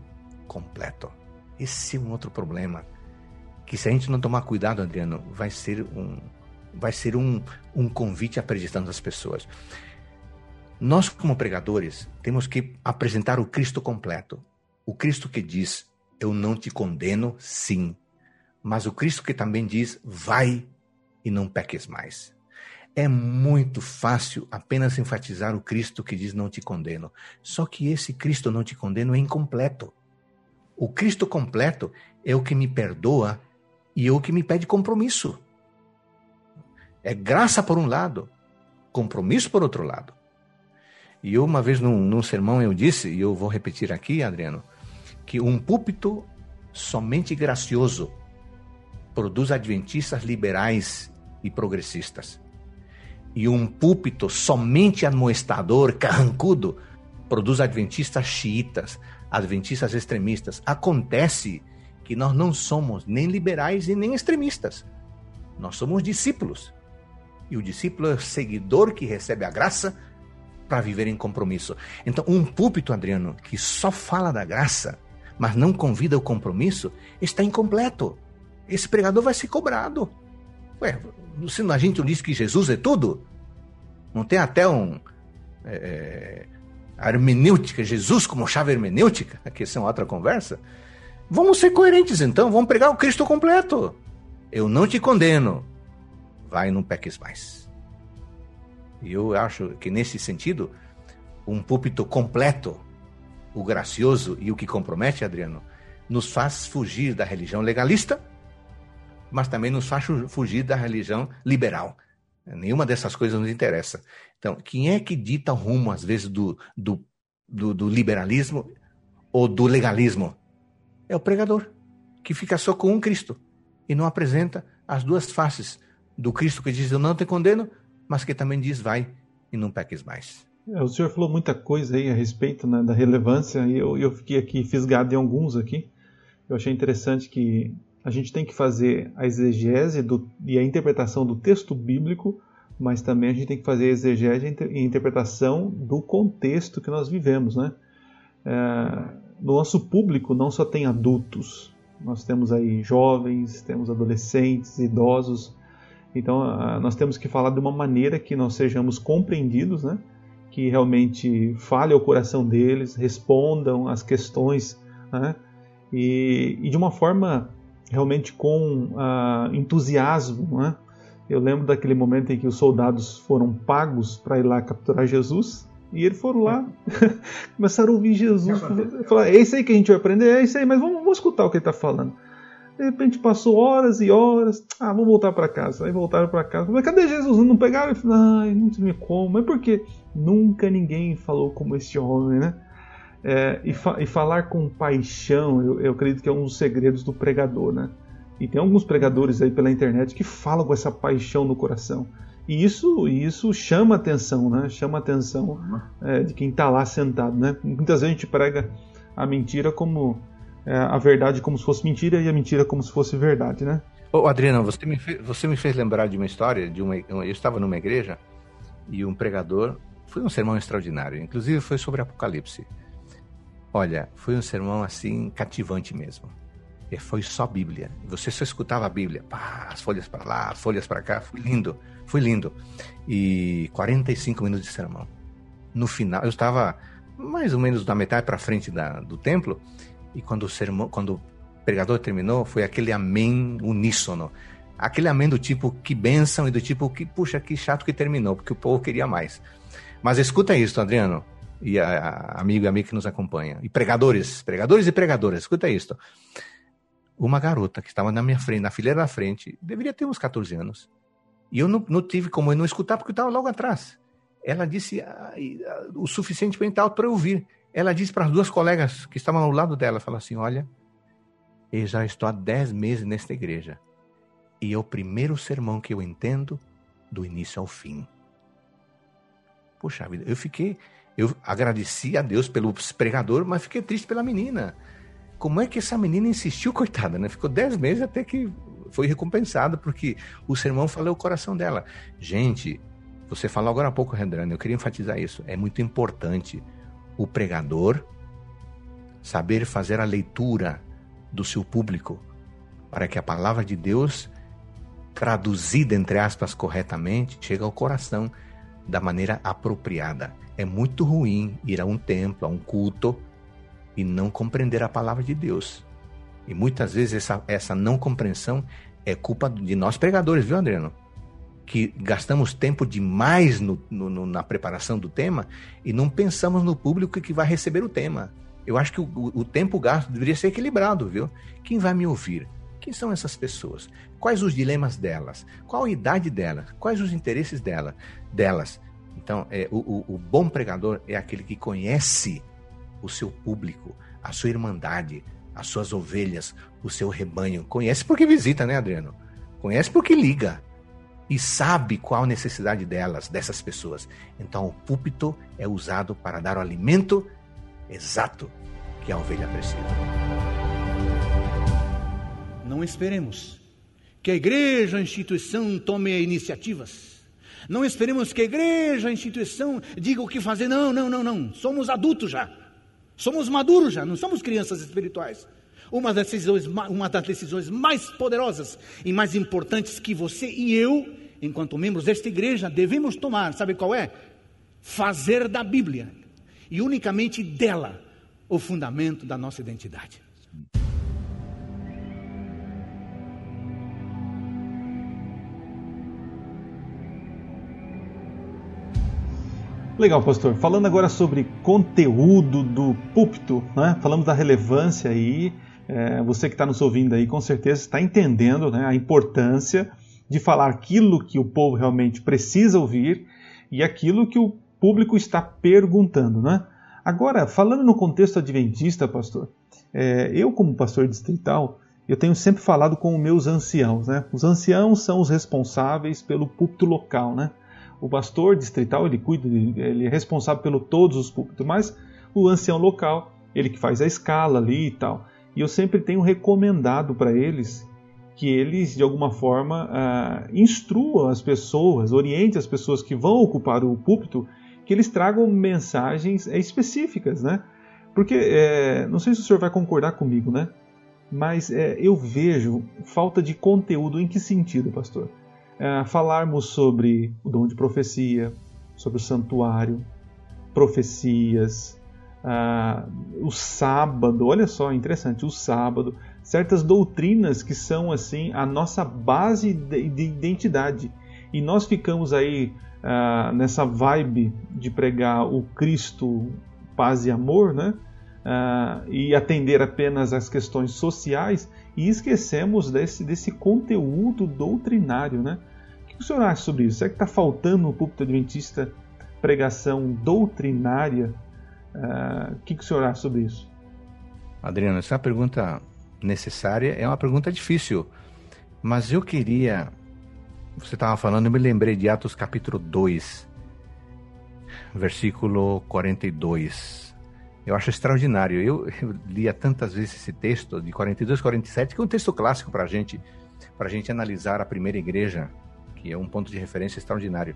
completo. Esse é um outro problema. Que se a gente não tomar cuidado, Adriano, vai ser um, vai ser um, um convite acreditando as pessoas. Nós, como pregadores, temos que apresentar o Cristo completo. O Cristo que diz: Eu não te condeno, sim. Mas o Cristo que também diz: Vai e não peques mais. É muito fácil apenas enfatizar o Cristo que diz não te condeno. Só que esse Cristo não te condeno é incompleto. O Cristo completo é o que me perdoa e é o que me pede compromisso. É graça por um lado, compromisso por outro lado. E eu, uma vez num, num sermão eu disse, e eu vou repetir aqui, Adriano, que um púlpito somente gracioso produz adventistas liberais e progressistas e um púlpito somente admoestador, carrancudo, produz adventistas xiitas, adventistas extremistas. Acontece que nós não somos nem liberais e nem extremistas. Nós somos discípulos. E o discípulo é o seguidor que recebe a graça para viver em compromisso. Então, um púlpito, Adriano, que só fala da graça, mas não convida o compromisso, está incompleto. Esse pregador vai ser cobrado. Ué, se a gente diz que Jesus é tudo, não tem até um. É, é hermenêutica, Jesus como chave hermenêutica, que essa é outra conversa. Vamos ser coerentes então, vamos pregar o Cristo completo. Eu não te condeno, vai não peques mais. E eu acho que nesse sentido, um púlpito completo, o gracioso e o que compromete, Adriano, nos faz fugir da religião legalista mas também nos faz fugir da religião liberal. Nenhuma dessas coisas nos interessa. Então, quem é que dita o rumo, às vezes, do, do, do, do liberalismo ou do legalismo? É o pregador, que fica só com um Cristo e não apresenta as duas faces do Cristo que diz: Eu não te condeno, mas que também diz: Vai e não peques mais. É, o senhor falou muita coisa aí a respeito né, da relevância e eu, eu fiquei aqui fisgado em alguns aqui. Eu achei interessante que a gente tem que fazer a exegese do, e a interpretação do texto bíblico, mas também a gente tem que fazer a exegese e a interpretação do contexto que nós vivemos. Né? É, no nosso público não só tem adultos, nós temos aí jovens, temos adolescentes, idosos. Então nós temos que falar de uma maneira que nós sejamos compreendidos, né? que realmente fale ao coração deles, respondam as questões, né? e, e de uma forma realmente com uh, entusiasmo. Né? Eu lembro daquele momento em que os soldados foram pagos para ir lá capturar Jesus. E eles foram lá, começaram a ouvir Jesus. Falaram, é isso aí que a gente vai aprender, é isso aí, mas vamos, vamos escutar o que ele está falando. De repente passou horas e horas. Ah, vamos voltar para casa. Aí voltaram para casa. Mas cadê Jesus? Não pegaram? Ai, não sei como. Mas por quê? Nunca ninguém falou como esse homem, né? É, e, fa e, falar com paixão, eu, eu, acredito que é um dos segredos do pregador, né? E tem alguns pregadores aí pela internet que falam com essa paixão no coração. E isso, isso chama atenção, né? Chama atenção é, de quem está lá sentado, né? Muitas vezes a gente prega a mentira como é, a verdade como se fosse mentira e a mentira como se fosse verdade, né? Ô, Adriano, você me, fez, você me fez lembrar de uma história de uma, eu estava numa igreja e um pregador foi um sermão extraordinário, inclusive foi sobre Apocalipse. Olha, foi um sermão assim cativante mesmo. E foi só Bíblia. Você só escutava a Bíblia. Pá, as folhas para lá, as folhas para cá. Foi lindo, foi lindo. E 45 minutos de sermão. No final, eu estava mais ou menos da metade para frente da, do templo. E quando o sermão, quando pregador terminou, foi aquele amém uníssono. Aquele amém do tipo, que bênção, e do tipo, que puxa, que chato que terminou, porque o povo queria mais. Mas escuta isso, Adriano, e a, a amigo e amiga que nos acompanha. E pregadores, pregadores e pregadoras, escuta isso. Uma garota que estava na minha frente, na fileira da frente, deveria ter uns 14 anos. E eu não, não tive como eu não escutar, porque eu estava logo atrás. Ela disse ah, ah, o suficientemente alto para eu ouvir. Ela disse para as duas colegas que estavam ao lado dela, falou assim, olha, eu já estou há 10 meses nesta igreja. E é o primeiro sermão que eu entendo do início ao fim. Poxa vida, eu fiquei. Eu agradeci a Deus pelo pregador, mas fiquei triste pela menina. Como é que essa menina insistiu, coitada, né? Ficou dez meses até que foi recompensada, porque o sermão falou o coração dela. Gente, você falou agora há pouco, Rendrano, eu queria enfatizar isso. É muito importante o pregador saber fazer a leitura do seu público, para que a palavra de Deus, traduzida entre aspas corretamente, chegue ao coração da maneira apropriada. É muito ruim ir a um templo, a um culto e não compreender a palavra de Deus. E muitas vezes essa, essa não compreensão é culpa de nós pregadores, viu, Adriano? Que gastamos tempo demais no, no, na preparação do tema e não pensamos no público que vai receber o tema. Eu acho que o, o tempo gasto deveria ser equilibrado, viu? Quem vai me ouvir? Quem são essas pessoas? Quais os dilemas delas? Qual a idade delas? Quais os interesses dela, delas? Então, é, o, o, o bom pregador é aquele que conhece o seu público, a sua irmandade, as suas ovelhas, o seu rebanho. Conhece porque visita, né, Adriano? Conhece porque liga e sabe qual a necessidade delas, dessas pessoas. Então, o púlpito é usado para dar o alimento exato que a ovelha precisa. Não esperemos que a igreja, a instituição, tome iniciativas. Não esperemos que a igreja, a instituição, diga o que fazer. Não, não, não, não. Somos adultos já. Somos maduros já, não somos crianças espirituais. Uma das, decisões, uma das decisões mais poderosas e mais importantes que você e eu, enquanto membros desta igreja, devemos tomar, sabe qual é? Fazer da Bíblia e unicamente dela o fundamento da nossa identidade. Legal, pastor. Falando agora sobre conteúdo do púlpito, né? falamos da relevância aí. É, você que está nos ouvindo aí, com certeza está entendendo né, a importância de falar aquilo que o povo realmente precisa ouvir e aquilo que o público está perguntando, né? Agora, falando no contexto adventista, pastor, é, eu como pastor distrital, eu tenho sempre falado com os meus anciãos, né? Os anciãos são os responsáveis pelo púlpito local, né? O pastor distrital, ele cuida, ele é responsável pelo todos os púlpitos, mas o ancião local, ele que faz a escala ali e tal. E eu sempre tenho recomendado para eles que eles, de alguma forma, uh, instruam as pessoas, orientem as pessoas que vão ocupar o púlpito que eles tragam mensagens é, específicas, né? Porque, é, não sei se o senhor vai concordar comigo, né? Mas é, eu vejo falta de conteúdo em que sentido, pastor? É, falarmos sobre o dom de profecia, sobre o santuário, profecias, ah, o sábado, olha só, interessante, o sábado, certas doutrinas que são assim a nossa base de, de identidade. E nós ficamos aí uh, nessa vibe de pregar o Cristo, paz e amor, né? Uh, e atender apenas às questões sociais e esquecemos desse, desse conteúdo doutrinário, né? O que senhor acha sobre isso? É que está faltando no púlpito adventista pregação doutrinária? Uh, o que o senhor acha sobre isso? Adriano, essa é uma pergunta necessária, é uma pergunta difícil, mas eu queria você estava falando, eu me lembrei de Atos capítulo 2, versículo 42. Eu acho extraordinário. Eu, eu lia tantas vezes esse texto, de 42 47, que é um texto clássico para gente, a gente analisar a primeira igreja, que é um ponto de referência extraordinário.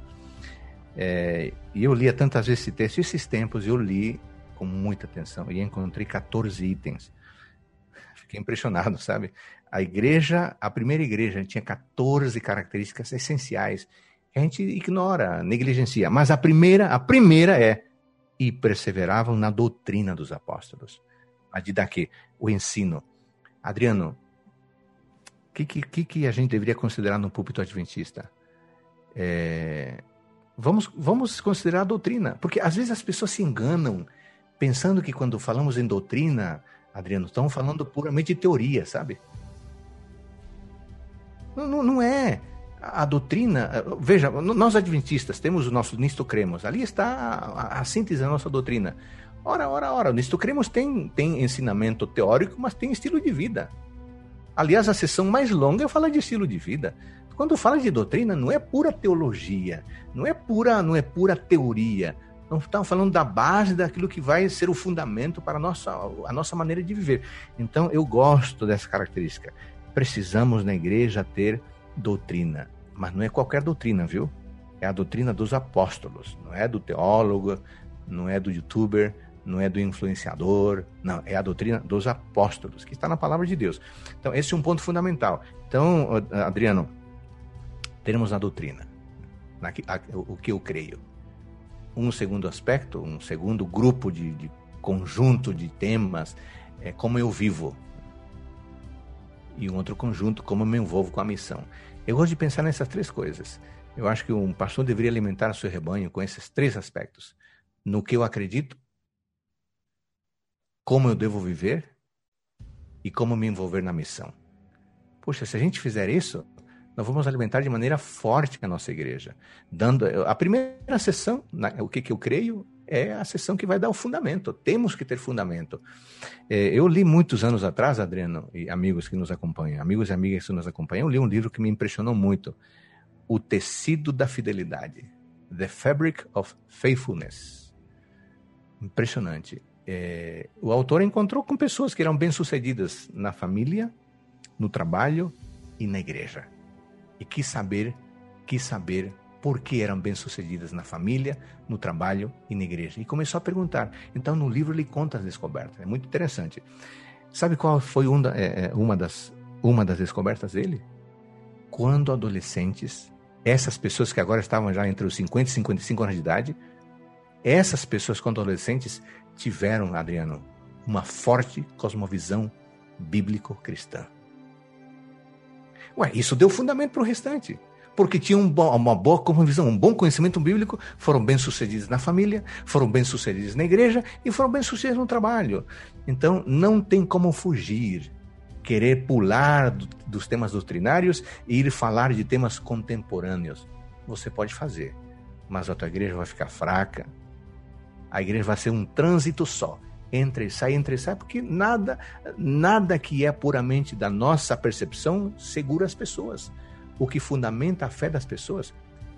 É, e eu lia tantas vezes esse texto, esses tempos eu li com muita atenção e encontrei 14 itens. Fiquei impressionado, sabe? A igreja, a primeira igreja, tinha 14 características essenciais que a gente ignora, negligencia. Mas a primeira, a primeira é e perseveravam na doutrina dos apóstolos. A de daqui, o ensino. Adriano, que, que, que a gente deveria considerar no púlpito adventista? É, vamos, vamos considerar a doutrina, porque às vezes as pessoas se enganam pensando que quando falamos em doutrina, Adriano, estamos falando puramente de teoria, sabe? Não, não, não é. A, doutrina. Veja, nós adventistas temos o nosso Nisto Cremos. Ali está a, a, síntese da nossa doutrina. Ora, ora, ora. O Nisto Cremos tem, tem ensinamento teórico, mas tem estilo de vida. Aliás, a sessão mais longa fala de estilo de vida. Quando fala de doutrina, não é pura teologia, não é pura, não é pura teoria. Não estamos falando da base daquilo que vai ser o fundamento para a nossa, a nossa maneira de viver. Então, eu gosto dessa característica. Precisamos na igreja ter doutrina, mas não é qualquer doutrina, viu? É a doutrina dos apóstolos, não é do teólogo, não é do youtuber, não é do influenciador, não, é a doutrina dos apóstolos, que está na palavra de Deus. Então, esse é um ponto fundamental. Então, Adriano, teremos a doutrina, o que eu creio. Um segundo aspecto, um segundo grupo de, de conjunto de temas é como eu vivo, e um outro conjunto, como eu me envolvo com a missão. Eu gosto de pensar nessas três coisas. Eu acho que um pastor deveria alimentar seu rebanho com esses três aspectos: no que eu acredito, como eu devo viver e como me envolver na missão. Poxa, se a gente fizer isso, nós vamos alimentar de maneira forte a nossa igreja, dando a primeira sessão, o que, que eu creio, é a sessão que vai dar o fundamento. Temos que ter fundamento. É, eu li muitos anos atrás, Adriano, e amigos que nos acompanham, amigos e amigas que nos acompanham, eu li um livro que me impressionou muito: O Tecido da Fidelidade. The Fabric of Faithfulness. Impressionante. É, o autor encontrou com pessoas que eram bem-sucedidas na família, no trabalho e na igreja. E quis saber, quis saber porque eram bem-sucedidas na família, no trabalho e na igreja. E começou a perguntar. Então, no livro, ele conta as descobertas. É muito interessante. Sabe qual foi é, uma, das, uma das descobertas dele? Quando adolescentes, essas pessoas que agora estavam já entre os 50 e 55 anos de idade, essas pessoas, quando adolescentes, tiveram, Adriano, uma forte cosmovisão bíblico-cristã. Ué, isso deu fundamento para o restante porque tinham uma boa visão, um bom conhecimento bíblico, foram bem-sucedidos na família, foram bem-sucedidos na igreja e foram bem-sucedidos no trabalho. Então, não tem como fugir, querer pular do, dos temas doutrinários e ir falar de temas contemporâneos. Você pode fazer, mas a tua igreja vai ficar fraca. A igreja vai ser um trânsito só entre e sai, entre e sai, porque nada, nada que é puramente da nossa percepção segura as pessoas o que fundamenta a fé das pessoas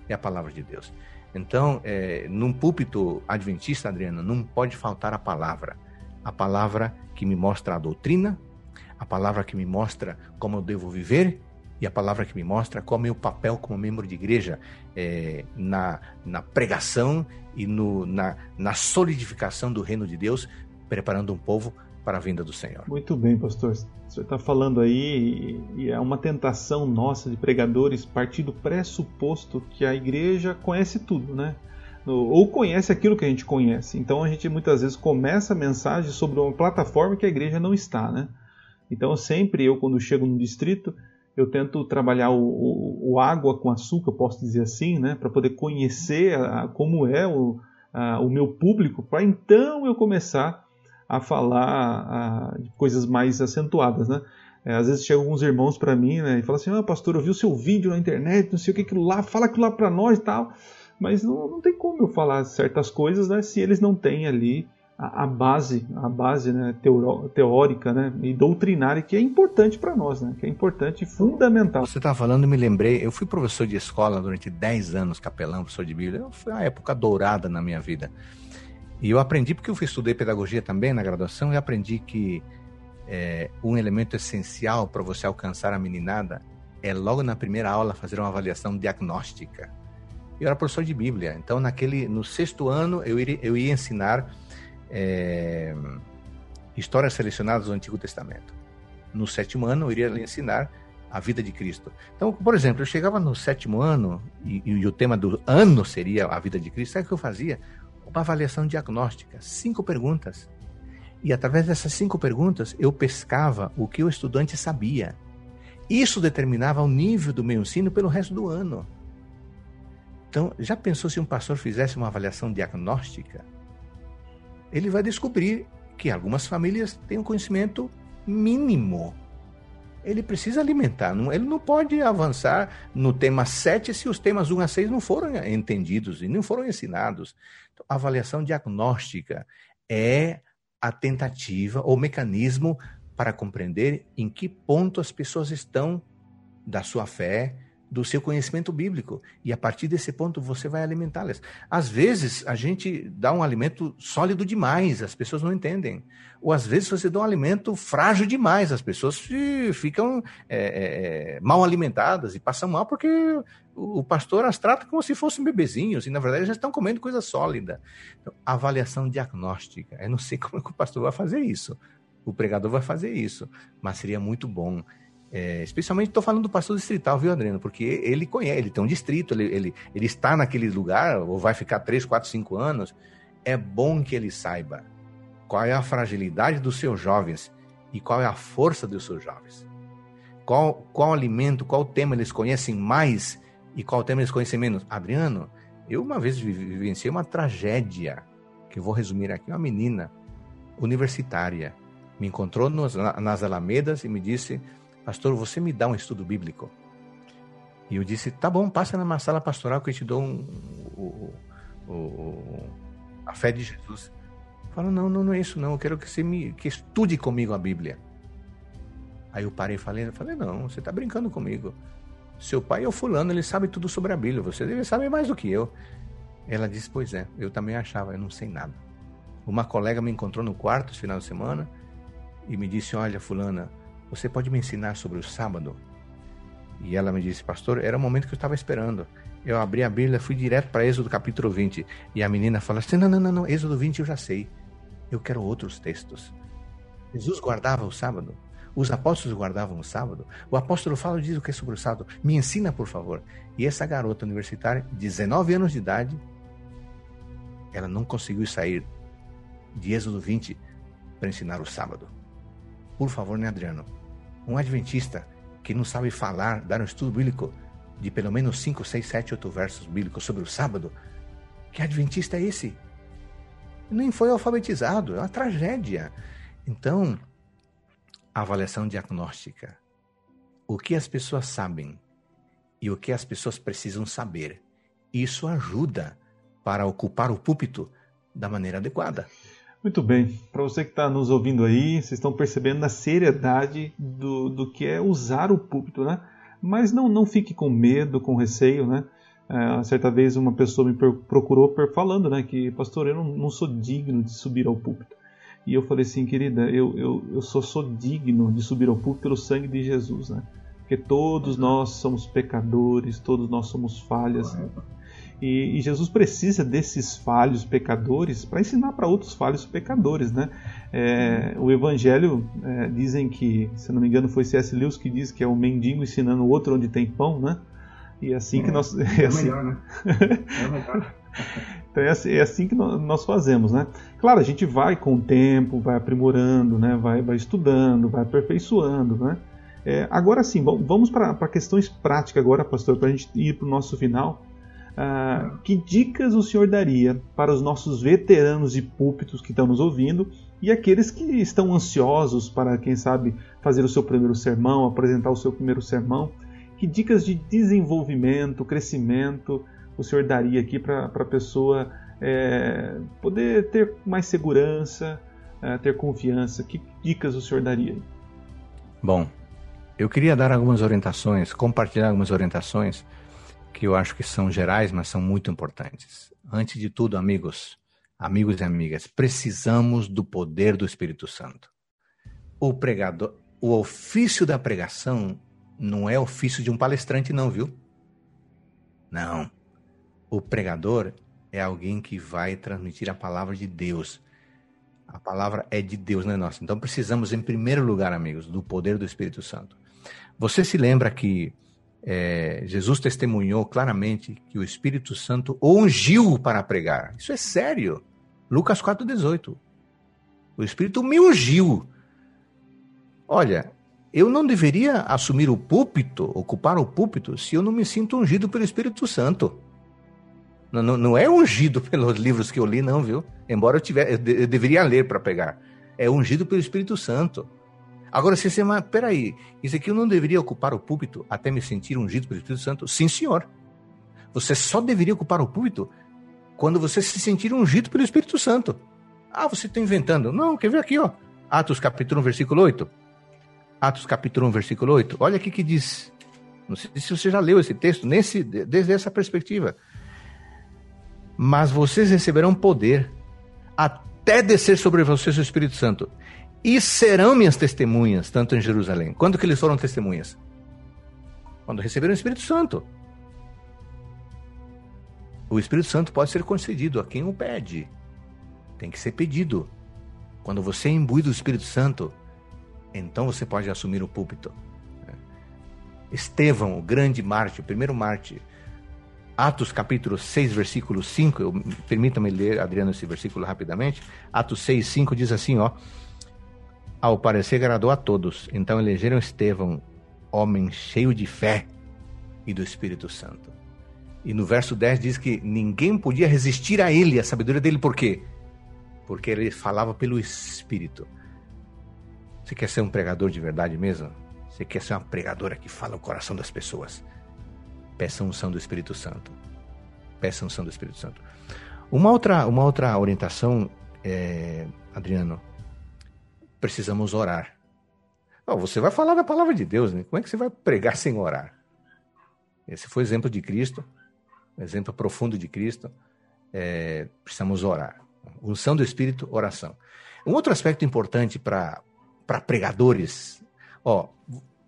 é a palavra de Deus. Então, é, num púlpito adventista, Adriano, não pode faltar a palavra. A palavra que me mostra a doutrina, a palavra que me mostra como eu devo viver e a palavra que me mostra qual é o meu papel como membro de igreja é, na, na pregação e no, na, na solidificação do reino de Deus, preparando um povo para a vinda do Senhor. Muito bem, pastor. O senhor está falando aí, e é uma tentação nossa de pregadores partir do pressuposto que a igreja conhece tudo, né? Ou conhece aquilo que a gente conhece. Então a gente muitas vezes começa a mensagem sobre uma plataforma que a igreja não está, né? Então sempre eu, quando chego no distrito, eu tento trabalhar o, o, o água com açúcar, posso dizer assim, né? Para poder conhecer a, como é o, a, o meu público, para então eu começar a falar a, coisas mais acentuadas, né? É, às vezes chegam alguns irmãos para mim né, e falam assim: Ah, pastor, eu vi o seu vídeo na internet, não sei o que aquilo lá, fala aquilo lá para nós e tal. Mas não, não tem como eu falar certas coisas né, se eles não têm ali a, a base, a base né, teoro, teórica né, e doutrinária que é importante para nós, né, que é importante e fundamental. Você estava falando me lembrei, eu fui professor de escola durante 10 anos, capelão, professor de Bíblia. Foi uma época dourada na minha vida. E eu aprendi, porque eu estudei pedagogia também na graduação, e aprendi que é, um elemento essencial para você alcançar a meninada é logo na primeira aula fazer uma avaliação diagnóstica. Eu era professor de Bíblia, então naquele no sexto ano eu eu ia ensinar é, histórias selecionadas do Antigo Testamento. No sétimo ano eu iria ensinar a vida de Cristo. Então, por exemplo, eu chegava no sétimo ano e, e o tema do ano seria a vida de Cristo. Sabe o que eu fazia? uma avaliação diagnóstica, cinco perguntas. E através dessas cinco perguntas, eu pescava o que o estudante sabia. Isso determinava o nível do meu ensino pelo resto do ano. Então, já pensou se um pastor fizesse uma avaliação diagnóstica? Ele vai descobrir que algumas famílias têm um conhecimento mínimo. Ele precisa alimentar, ele não pode avançar no tema 7 se os temas 1 a 6 não foram entendidos e não foram ensinados. Então, a avaliação diagnóstica é a tentativa ou mecanismo para compreender em que ponto as pessoas estão da sua fé, do seu conhecimento bíblico. E a partir desse ponto você vai alimentá-las. Às vezes a gente dá um alimento sólido demais, as pessoas não entendem. Ou às vezes você dá um alimento frágil demais, as pessoas ficam é, é, é, mal alimentadas e passam mal porque o pastor as trata como se fossem bebezinhos e na verdade já estão comendo coisa sólida. Então, avaliação diagnóstica. Eu não sei como é que o pastor vai fazer isso. O pregador vai fazer isso, mas seria muito bom é, especialmente estou falando do pastor distrital, viu, Adriano? Porque ele conhece, ele tem um distrito, ele, ele, ele está naquele lugar, ou vai ficar 3, 4, 5 anos. É bom que ele saiba qual é a fragilidade dos seus jovens e qual é a força dos seus jovens. Qual, qual alimento, qual tema eles conhecem mais e qual tema eles conhecem menos. Adriano, eu uma vez vivenciei uma tragédia, que eu vou resumir aqui. Uma menina universitária me encontrou nos, nas Alamedas e me disse pastor, você me dá um estudo bíblico? E eu disse, tá bom, passa na sala pastoral que eu te dou um, um, um, a fé de Jesus. Falou, não, não, não é isso não, eu quero que você me que estude comigo a Bíblia. Aí eu parei e falei, falei, não, você está brincando comigo. Seu pai é o fulano, ele sabe tudo sobre a Bíblia, você deve saber mais do que eu. Ela disse, pois é, eu também achava, eu não sei nada. Uma colega me encontrou no quarto esse final de semana e me disse, olha, fulana, você pode me ensinar sobre o sábado? E ela me disse, pastor, era o momento que eu estava esperando. Eu abri a Bíblia, fui direto para Êxodo capítulo 20. E a menina fala assim: não, não, não, não, Êxodo 20 eu já sei. Eu quero outros textos. Jesus guardava o sábado. Os apóstolos guardavam o sábado. O apóstolo fala diz o que é sobre o sábado. Me ensina, por favor. E essa garota universitária, 19 anos de idade, ela não conseguiu sair de Êxodo 20 para ensinar o sábado. Por favor, né, Adriano? Um adventista que não sabe falar, dar um estudo bíblico de pelo menos 5, 6, 7, 8 versos bíblicos sobre o sábado, que adventista é esse? Nem foi alfabetizado, é uma tragédia. Então, avaliação diagnóstica. O que as pessoas sabem e o que as pessoas precisam saber. Isso ajuda para ocupar o púlpito da maneira adequada. Muito bem. Para você que está nos ouvindo aí, vocês estão percebendo a seriedade do, do que é usar o púlpito, né? Mas não, não fique com medo, com receio, né? É, certa vez uma pessoa me procurou falando, né, que pastor, eu não, não, sou digno de subir ao púlpito. E eu falei assim, querida, eu, eu, eu só sou digno de subir ao púlpito pelo sangue de Jesus, né? Porque todos nós somos pecadores, todos nós somos falhas. Né? E, e Jesus precisa desses falhos pecadores para ensinar para outros falhos pecadores, né? É, o Evangelho é, dizem que, se não me engano, foi C.S. Lewis que diz que é o mendigo ensinando o outro onde tem pão, né? E é assim é, que nós. É, é assim, melhor, né? É melhor. então é assim, é assim, que nós fazemos, né? Claro, a gente vai com o tempo, vai aprimorando, né? Vai, vai estudando, vai aperfeiçoando, né? É, agora sim, vamos para questões práticas agora, pastor, para a gente ir para o nosso final. Ah, que dicas o senhor daria para os nossos veteranos de púlpitos que estão nos ouvindo e aqueles que estão ansiosos para, quem sabe, fazer o seu primeiro sermão, apresentar o seu primeiro sermão? Que dicas de desenvolvimento, crescimento o senhor daria aqui para a pessoa é, poder ter mais segurança, é, ter confiança? Que dicas o senhor daria? Bom, eu queria dar algumas orientações, compartilhar algumas orientações que eu acho que são gerais, mas são muito importantes. Antes de tudo, amigos, amigos e amigas, precisamos do poder do Espírito Santo. O pregador, o ofício da pregação não é ofício de um palestrante, não, viu? Não. O pregador é alguém que vai transmitir a palavra de Deus. A palavra é de Deus, não é nossa. Então precisamos, em primeiro lugar, amigos, do poder do Espírito Santo. Você se lembra que é, Jesus testemunhou claramente que o Espírito Santo ungiu para pregar. Isso é sério. Lucas 4,18. O Espírito me ungiu. Olha, eu não deveria assumir o púlpito, ocupar o púlpito, se eu não me sinto ungido pelo Espírito Santo. Não, não, não é ungido pelos livros que eu li, não, viu? Embora eu, tiver, eu, de, eu deveria ler para pegar. É ungido pelo Espírito Santo. Agora, se você, mas peraí, isso aqui eu não deveria ocupar o púlpito até me sentir ungido pelo Espírito Santo? Sim, senhor. Você só deveria ocupar o púlpito quando você se sentir ungido pelo Espírito Santo. Ah, você está inventando. Não, quer ver aqui, ó. Atos capítulo 1, versículo 8. Atos capítulo 1, versículo 8. Olha aqui que diz. Não sei se você já leu esse texto nesse, desde essa perspectiva. Mas vocês receberão poder até descer sobre vocês o Espírito Santo. E serão minhas testemunhas, tanto em Jerusalém. Quando que eles foram testemunhas? Quando receberam o Espírito Santo. O Espírito Santo pode ser concedido a quem o pede. Tem que ser pedido. Quando você é imbuído do Espírito Santo, então você pode assumir o púlpito. Estevão, o grande mártir, o primeiro mártir, Atos capítulo 6, versículo 5, permita-me ler, Adriano, esse versículo rapidamente. Atos 6, 5 diz assim, ó. Ao parecer agradou a todos, então elegeram Estevão, homem cheio de fé e do Espírito Santo. E no verso 10 diz que ninguém podia resistir a ele, a sabedoria dele, por quê? Porque ele falava pelo Espírito. Você quer ser um pregador de verdade mesmo? Você quer ser uma pregadora que fala o coração das pessoas? Peça unção do Espírito Santo. Peça unção do Espírito Santo. Uma outra, uma outra orientação, é, Adriano, precisamos orar. Oh, você vai falar da palavra de Deus, né? Como é que você vai pregar sem orar? Esse foi o exemplo de Cristo, um exemplo profundo de Cristo. É, precisamos orar. Unção do Espírito, oração. Um outro aspecto importante para para pregadores. Ó,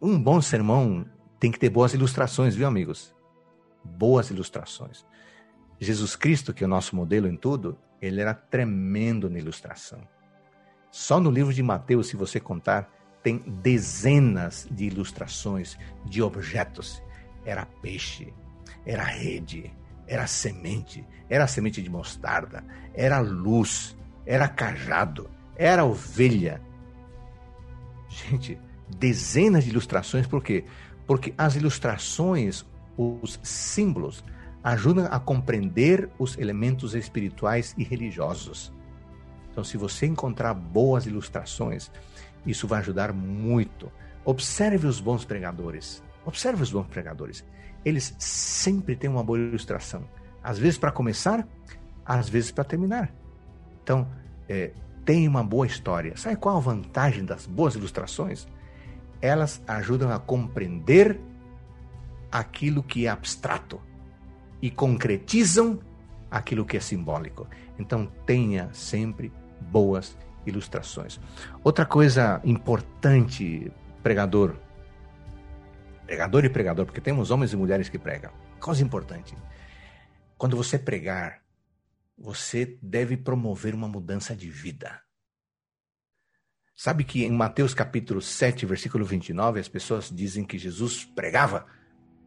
um bom sermão tem que ter boas ilustrações, viu, amigos? Boas ilustrações. Jesus Cristo, que é o nosso modelo em tudo, ele era tremendo na ilustração. Só no livro de Mateus, se você contar, tem dezenas de ilustrações de objetos. Era peixe, era rede, era semente, era semente de mostarda, era luz, era cajado, era ovelha, Gente, dezenas de ilustrações, por quê? Porque as ilustrações, os símbolos, ajudam a compreender os elementos espirituais e religiosos. Então, se você encontrar boas ilustrações, isso vai ajudar muito. Observe os bons pregadores. Observe os bons pregadores. Eles sempre têm uma boa ilustração. Às vezes para começar, às vezes para terminar. Então, é, tem uma boa história. Sabe qual a vantagem das boas ilustrações? Elas ajudam a compreender aquilo que é abstrato e concretizam aquilo que é simbólico. Então tenha sempre boas ilustrações. Outra coisa importante, pregador, pregador e pregador, porque temos homens e mulheres que pregam. Coisa importante. Quando você pregar, você deve promover uma mudança de vida. Sabe que em Mateus capítulo 7, versículo 29, as pessoas dizem que Jesus pregava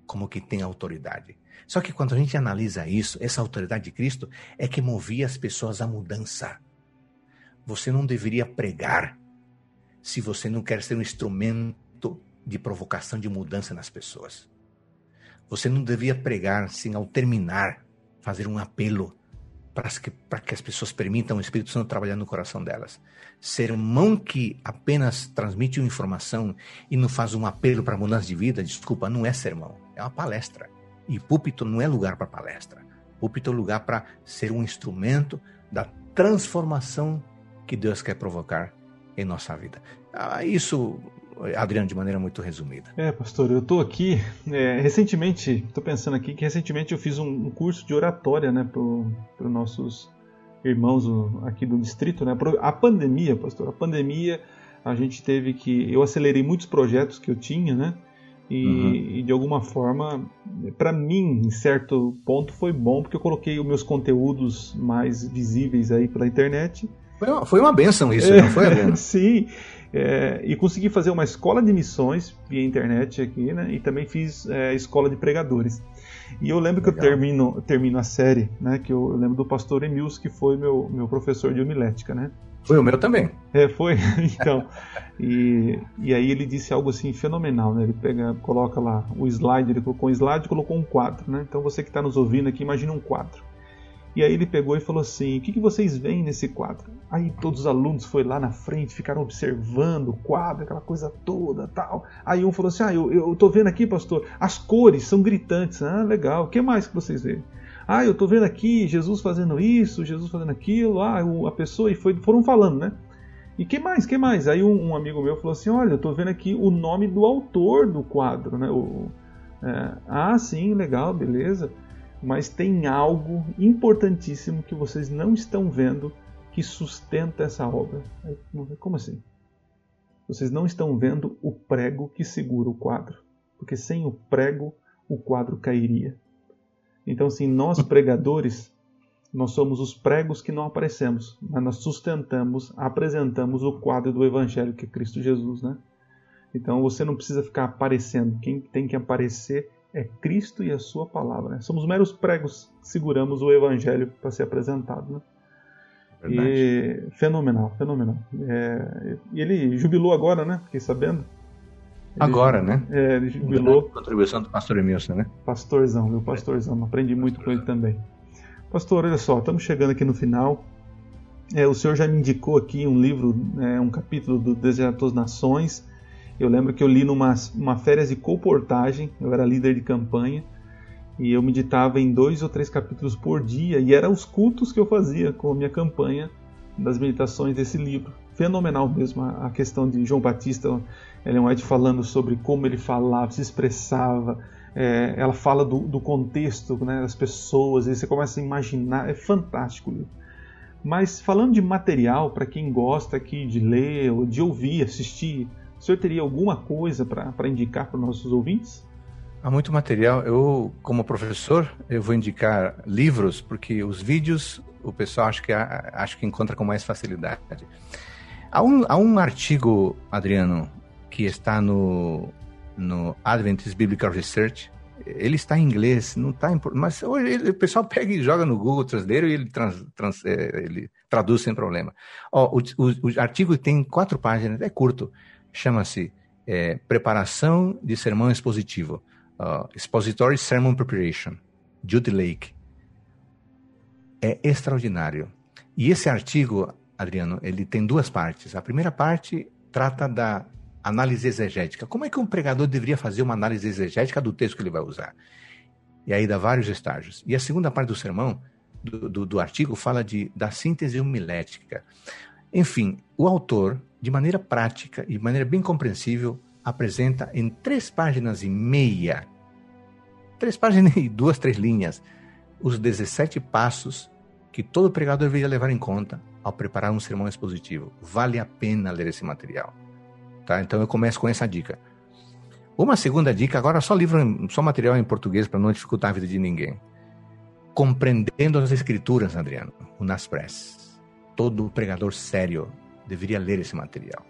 como que tem autoridade. Só que quando a gente analisa isso, essa autoridade de Cristo é que movia as pessoas à mudança. Você não deveria pregar se você não quer ser um instrumento de provocação de mudança nas pessoas. Você não devia pregar sem, ao terminar, fazer um apelo para que, para que as pessoas permitam o Espírito Santo trabalhar no coração delas. Sermão que apenas transmite uma informação e não faz um apelo para mudança de vida, desculpa, não é sermão, é uma palestra. E púlpito não é lugar para palestra. Púlpito é lugar para ser um instrumento da transformação que Deus quer provocar em nossa vida. Ah, isso Adriano, de maneira muito resumida. É, pastor, eu estou aqui, é, recentemente, estou pensando aqui que recentemente eu fiz um, um curso de oratória, né, para os nossos irmãos aqui do distrito, né, a pandemia, pastor, a pandemia, a gente teve que, eu acelerei muitos projetos que eu tinha, né, e, uhum. e de alguma forma, para mim, em certo ponto, foi bom, porque eu coloquei os meus conteúdos mais visíveis aí pela internet, foi uma, foi uma benção isso, é, não foi? Sim, é, e consegui fazer uma escola de missões via internet aqui, né? E também fiz é, escola de pregadores. E eu lembro Legal. que eu termino, termino a série, né? Que eu, eu lembro do pastor Emils, que foi meu, meu professor de homilética, né? Foi o meu também. É, foi. então, e, e aí ele disse algo assim fenomenal, né? Ele pega, coloca lá o slide, ele colocou um slide e colocou um quadro, né? Então você que está nos ouvindo aqui, imagina um quadro. E aí ele pegou e falou assim: O que, que vocês veem nesse quadro? Aí todos os alunos foram lá na frente, ficaram observando o quadro, aquela coisa toda tal. Aí um falou assim: Ah, eu, eu tô vendo aqui, pastor, as cores são gritantes. Ah, legal. O que mais que vocês veem? Ah, eu tô vendo aqui Jesus fazendo isso, Jesus fazendo aquilo. Ah, a pessoa e foi, foram falando, né? E que mais? Que mais? Aí um, um, amigo meu falou assim: Olha, eu tô vendo aqui o nome do autor do quadro, né? O, é, ah, sim, legal, beleza mas tem algo importantíssimo que vocês não estão vendo que sustenta essa obra. Como assim? Vocês não estão vendo o prego que segura o quadro, porque sem o prego o quadro cairia. Então, assim, nós pregadores, nós somos os pregos que não aparecemos, mas nós sustentamos, apresentamos o quadro do Evangelho que é Cristo Jesus, né? Então você não precisa ficar aparecendo. Quem tem que aparecer é Cristo e a sua palavra. Né? Somos meros pregos que seguramos o evangelho para ser apresentado. Né? E, fenomenal, fenomenal. É, e ele jubilou agora, né? Fiquei sabendo. Ele, agora, né? É, ele jubilou. Contribuição do pastor Emilson, né? Pastorzão, meu pastorzão. Aprendi muito com ele também. Pastor, olha só, estamos chegando aqui no final. É, o senhor já me indicou aqui um livro, é, um capítulo do Deserto das Nações. Eu lembro que eu li numa uma férias de comportagem, eu era líder de campanha, e eu meditava em dois ou três capítulos por dia, e eram os cultos que eu fazia com a minha campanha das meditações desse livro. Fenomenal mesmo a questão de João Batista, Ellen White falando sobre como ele falava, se expressava, é, ela fala do, do contexto né, das pessoas, e você começa a imaginar, é fantástico o livro. Mas falando de material, para quem gosta aqui de ler ou de ouvir, assistir o senhor teria alguma coisa para indicar para os nossos ouvintes? Há muito material. Eu, como professor, eu vou indicar livros, porque os vídeos o pessoal acho que, acho que encontra com mais facilidade. Há um, há um artigo, Adriano, que está no, no Adventist Biblical Research. Ele está em inglês, não está em mas hoje ele, o pessoal pega e joga no Google Translator e ele, trans, trans, é, ele traduz sem problema. Ó, o, o, o artigo tem quatro páginas, é curto chama-se é, Preparação de Sermão Expositivo, uh, Expository Sermon Preparation, Judy Lake. É extraordinário. E esse artigo, Adriano, ele tem duas partes. A primeira parte trata da análise exegética. Como é que um pregador deveria fazer uma análise exegética do texto que ele vai usar? E aí dá vários estágios. E a segunda parte do sermão, do, do, do artigo, fala de, da síntese homilética. Enfim, o autor de maneira prática e de maneira bem compreensível, apresenta em três páginas e meia, três páginas e duas, três linhas, os 17 passos que todo pregador deveria levar em conta ao preparar um sermão expositivo. Vale a pena ler esse material. Tá? Então eu começo com essa dica. Uma segunda dica, agora só livro, só material em português para não dificultar a vida de ninguém. Compreendendo as escrituras, Adriano, o Naspress. Todo pregador sério deveria ler esse material.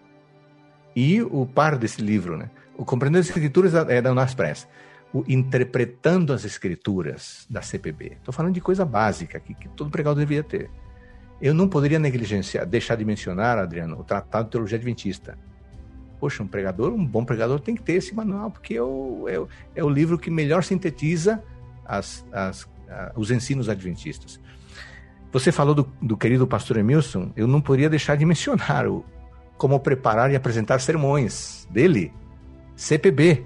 E o par desse livro, né? O Compreendendo as Escrituras é da Unas Press. O Interpretando as Escrituras da CPB. Estou falando de coisa básica que, que todo pregador deveria ter. Eu não poderia negligenciar, deixar de mencionar, Adriano, o Tratado de Teologia Adventista. Poxa, um pregador, um bom pregador tem que ter esse manual, porque é o, é o, é o livro que melhor sintetiza as, as, os ensinos adventistas. Você falou do, do querido pastor Emilson, eu não poderia deixar de mencionar o como preparar e apresentar sermões dele, CPB.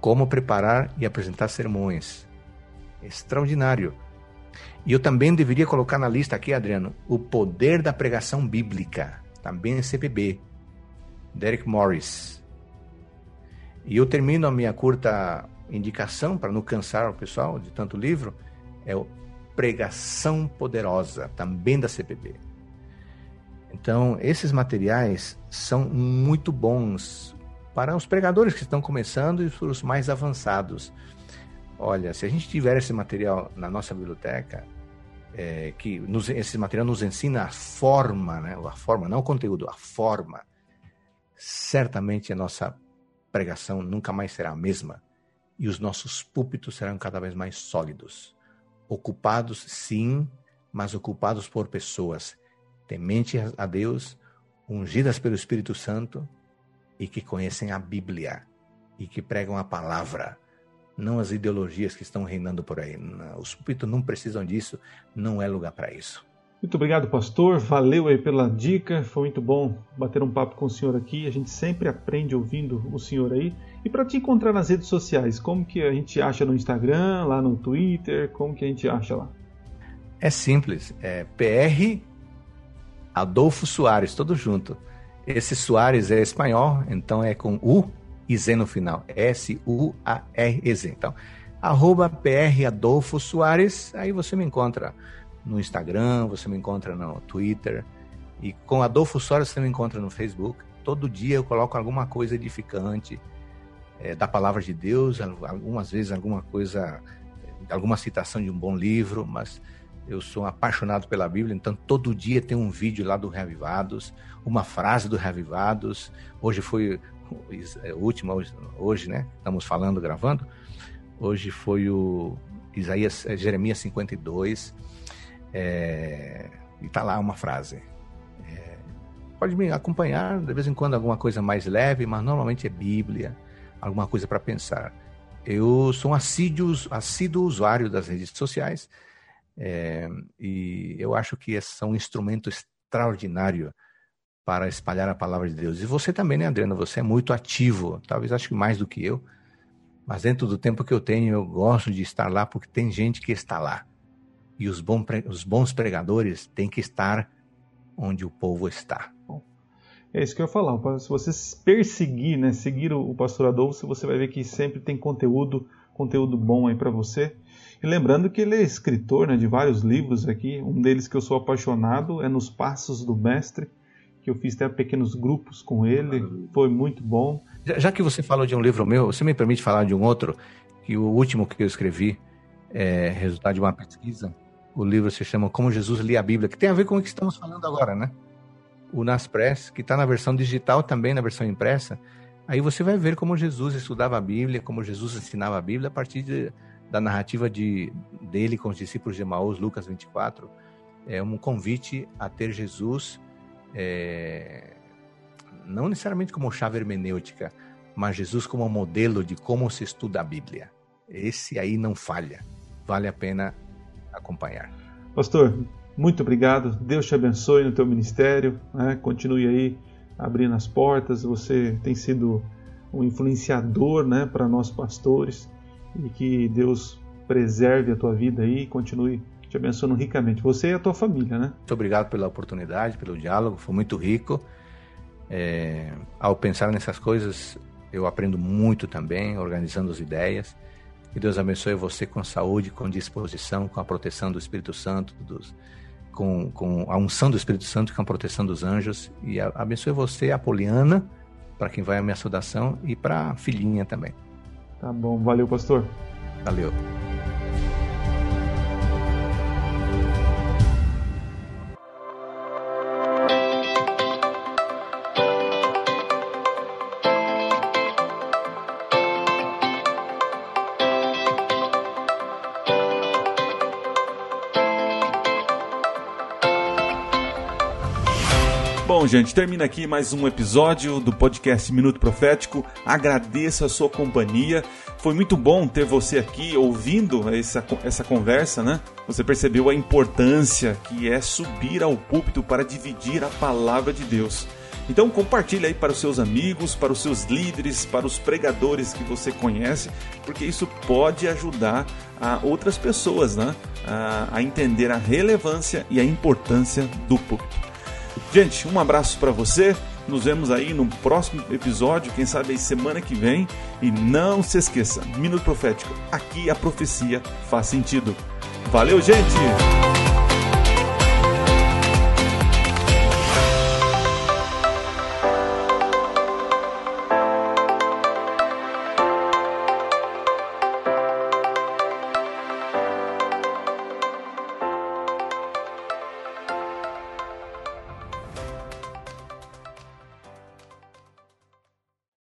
Como preparar e apresentar sermões. Extraordinário. E eu também deveria colocar na lista aqui, Adriano, o poder da pregação bíblica, também é CPB. Derek Morris. E eu termino a minha curta indicação, para não cansar o pessoal de tanto livro, é o pregação poderosa, também da CPB. Então, esses materiais são muito bons para os pregadores que estão começando e para os mais avançados. Olha, se a gente tiver esse material na nossa biblioteca, é, que nos, esse material nos ensina a forma, né? a forma, não o conteúdo, a forma, certamente a nossa pregação nunca mais será a mesma e os nossos púlpitos serão cada vez mais sólidos ocupados sim, mas ocupados por pessoas tementes a Deus, ungidas pelo Espírito Santo e que conhecem a Bíblia e que pregam a palavra, não as ideologias que estão reinando por aí. Os púlpitos não precisam disso, não é lugar para isso. Muito obrigado, pastor. Valeu aí pela dica. Foi muito bom bater um papo com o senhor aqui. A gente sempre aprende ouvindo o senhor aí. E para te encontrar nas redes sociais, como que a gente acha no Instagram, lá no Twitter, como que a gente acha lá? É simples, é PR Adolfo Soares, tudo junto. Esse Soares é espanhol, então é com U e Z no final. S-U-A-R-E-Z. Então, arroba PR Adolfo Soares, aí você me encontra no Instagram, você me encontra no Twitter. E com Adolfo Soares você me encontra no Facebook. Todo dia eu coloco alguma coisa edificante é, da palavra de Deus, algumas vezes alguma coisa, alguma citação de um bom livro, mas eu sou apaixonado pela Bíblia, então todo dia tem um vídeo lá do Reavivados, uma frase do Reavivados. Hoje foi é, o último, hoje, né? Estamos falando, gravando. Hoje foi o Isaías, é, Jeremias 52. É, e tá lá uma frase. É, pode me acompanhar, de vez em quando, alguma coisa mais leve, mas normalmente é Bíblia, alguma coisa para pensar. Eu sou um assíduo, assíduo usuário das redes sociais é, e eu acho que esse é um instrumento extraordinário para espalhar a palavra de Deus. E você também, né, Adriana? Você é muito ativo, talvez acho que mais do que eu, mas dentro do tempo que eu tenho, eu gosto de estar lá porque tem gente que está lá. E os, bom, os bons pregadores têm que estar onde o povo está. É isso que eu ia falar. Se você perseguir, né, seguir o pastor Adolfo, você vai ver que sempre tem conteúdo, conteúdo bom aí para você. E lembrando que ele é escritor né, de vários livros aqui. Um deles que eu sou apaixonado é Nos Passos do Mestre, que eu fiz até pequenos grupos com ele. Foi muito bom. Já, que você falou de um livro meu, você me permite falar de um outro? Que o último que eu escrevi é resultado de uma pesquisa. O livro se chama Como Jesus Lia a Bíblia, que tem a ver com o que estamos falando agora, né? O Naspress, que está na versão digital também, na versão impressa. Aí você vai ver como Jesus estudava a Bíblia, como Jesus ensinava a Bíblia a partir de, da narrativa de, dele com os discípulos de Emaús, Lucas 24, é um convite a ter Jesus, é, não necessariamente como chave hermenêutica, mas Jesus como modelo de como se estuda a Bíblia. Esse aí não falha. Vale a pena acompanhar. Pastor, muito obrigado. Deus te abençoe no teu ministério. Né? Continue aí abrindo as portas. Você tem sido um influenciador né, para nós pastores e que Deus preserve a tua vida aí e continue te abençoando ricamente. Você e a tua família, né? Muito obrigado pela oportunidade, pelo diálogo, foi muito rico. É, ao pensar nessas coisas, eu aprendo muito também, organizando as ideias. Que Deus abençoe você com saúde, com disposição, com a proteção do Espírito Santo, dos, com, com a unção do Espírito Santo, com a proteção dos anjos. E abençoe você, a Poliana, para quem vai a minha saudação, e para a filhinha também. Tá bom, valeu, pastor. Valeu. Gente, termina aqui mais um episódio do podcast Minuto Profético. Agradeço a sua companhia. Foi muito bom ter você aqui ouvindo essa, essa conversa, né? Você percebeu a importância que é subir ao púlpito para dividir a palavra de Deus. Então compartilhe aí para os seus amigos, para os seus líderes, para os pregadores que você conhece, porque isso pode ajudar a outras pessoas né? a, a entender a relevância e a importância do púlpito. Gente, um abraço para você. Nos vemos aí no próximo episódio, quem sabe aí semana que vem. E não se esqueça, Minuto Profético, aqui a profecia faz sentido. Valeu, gente!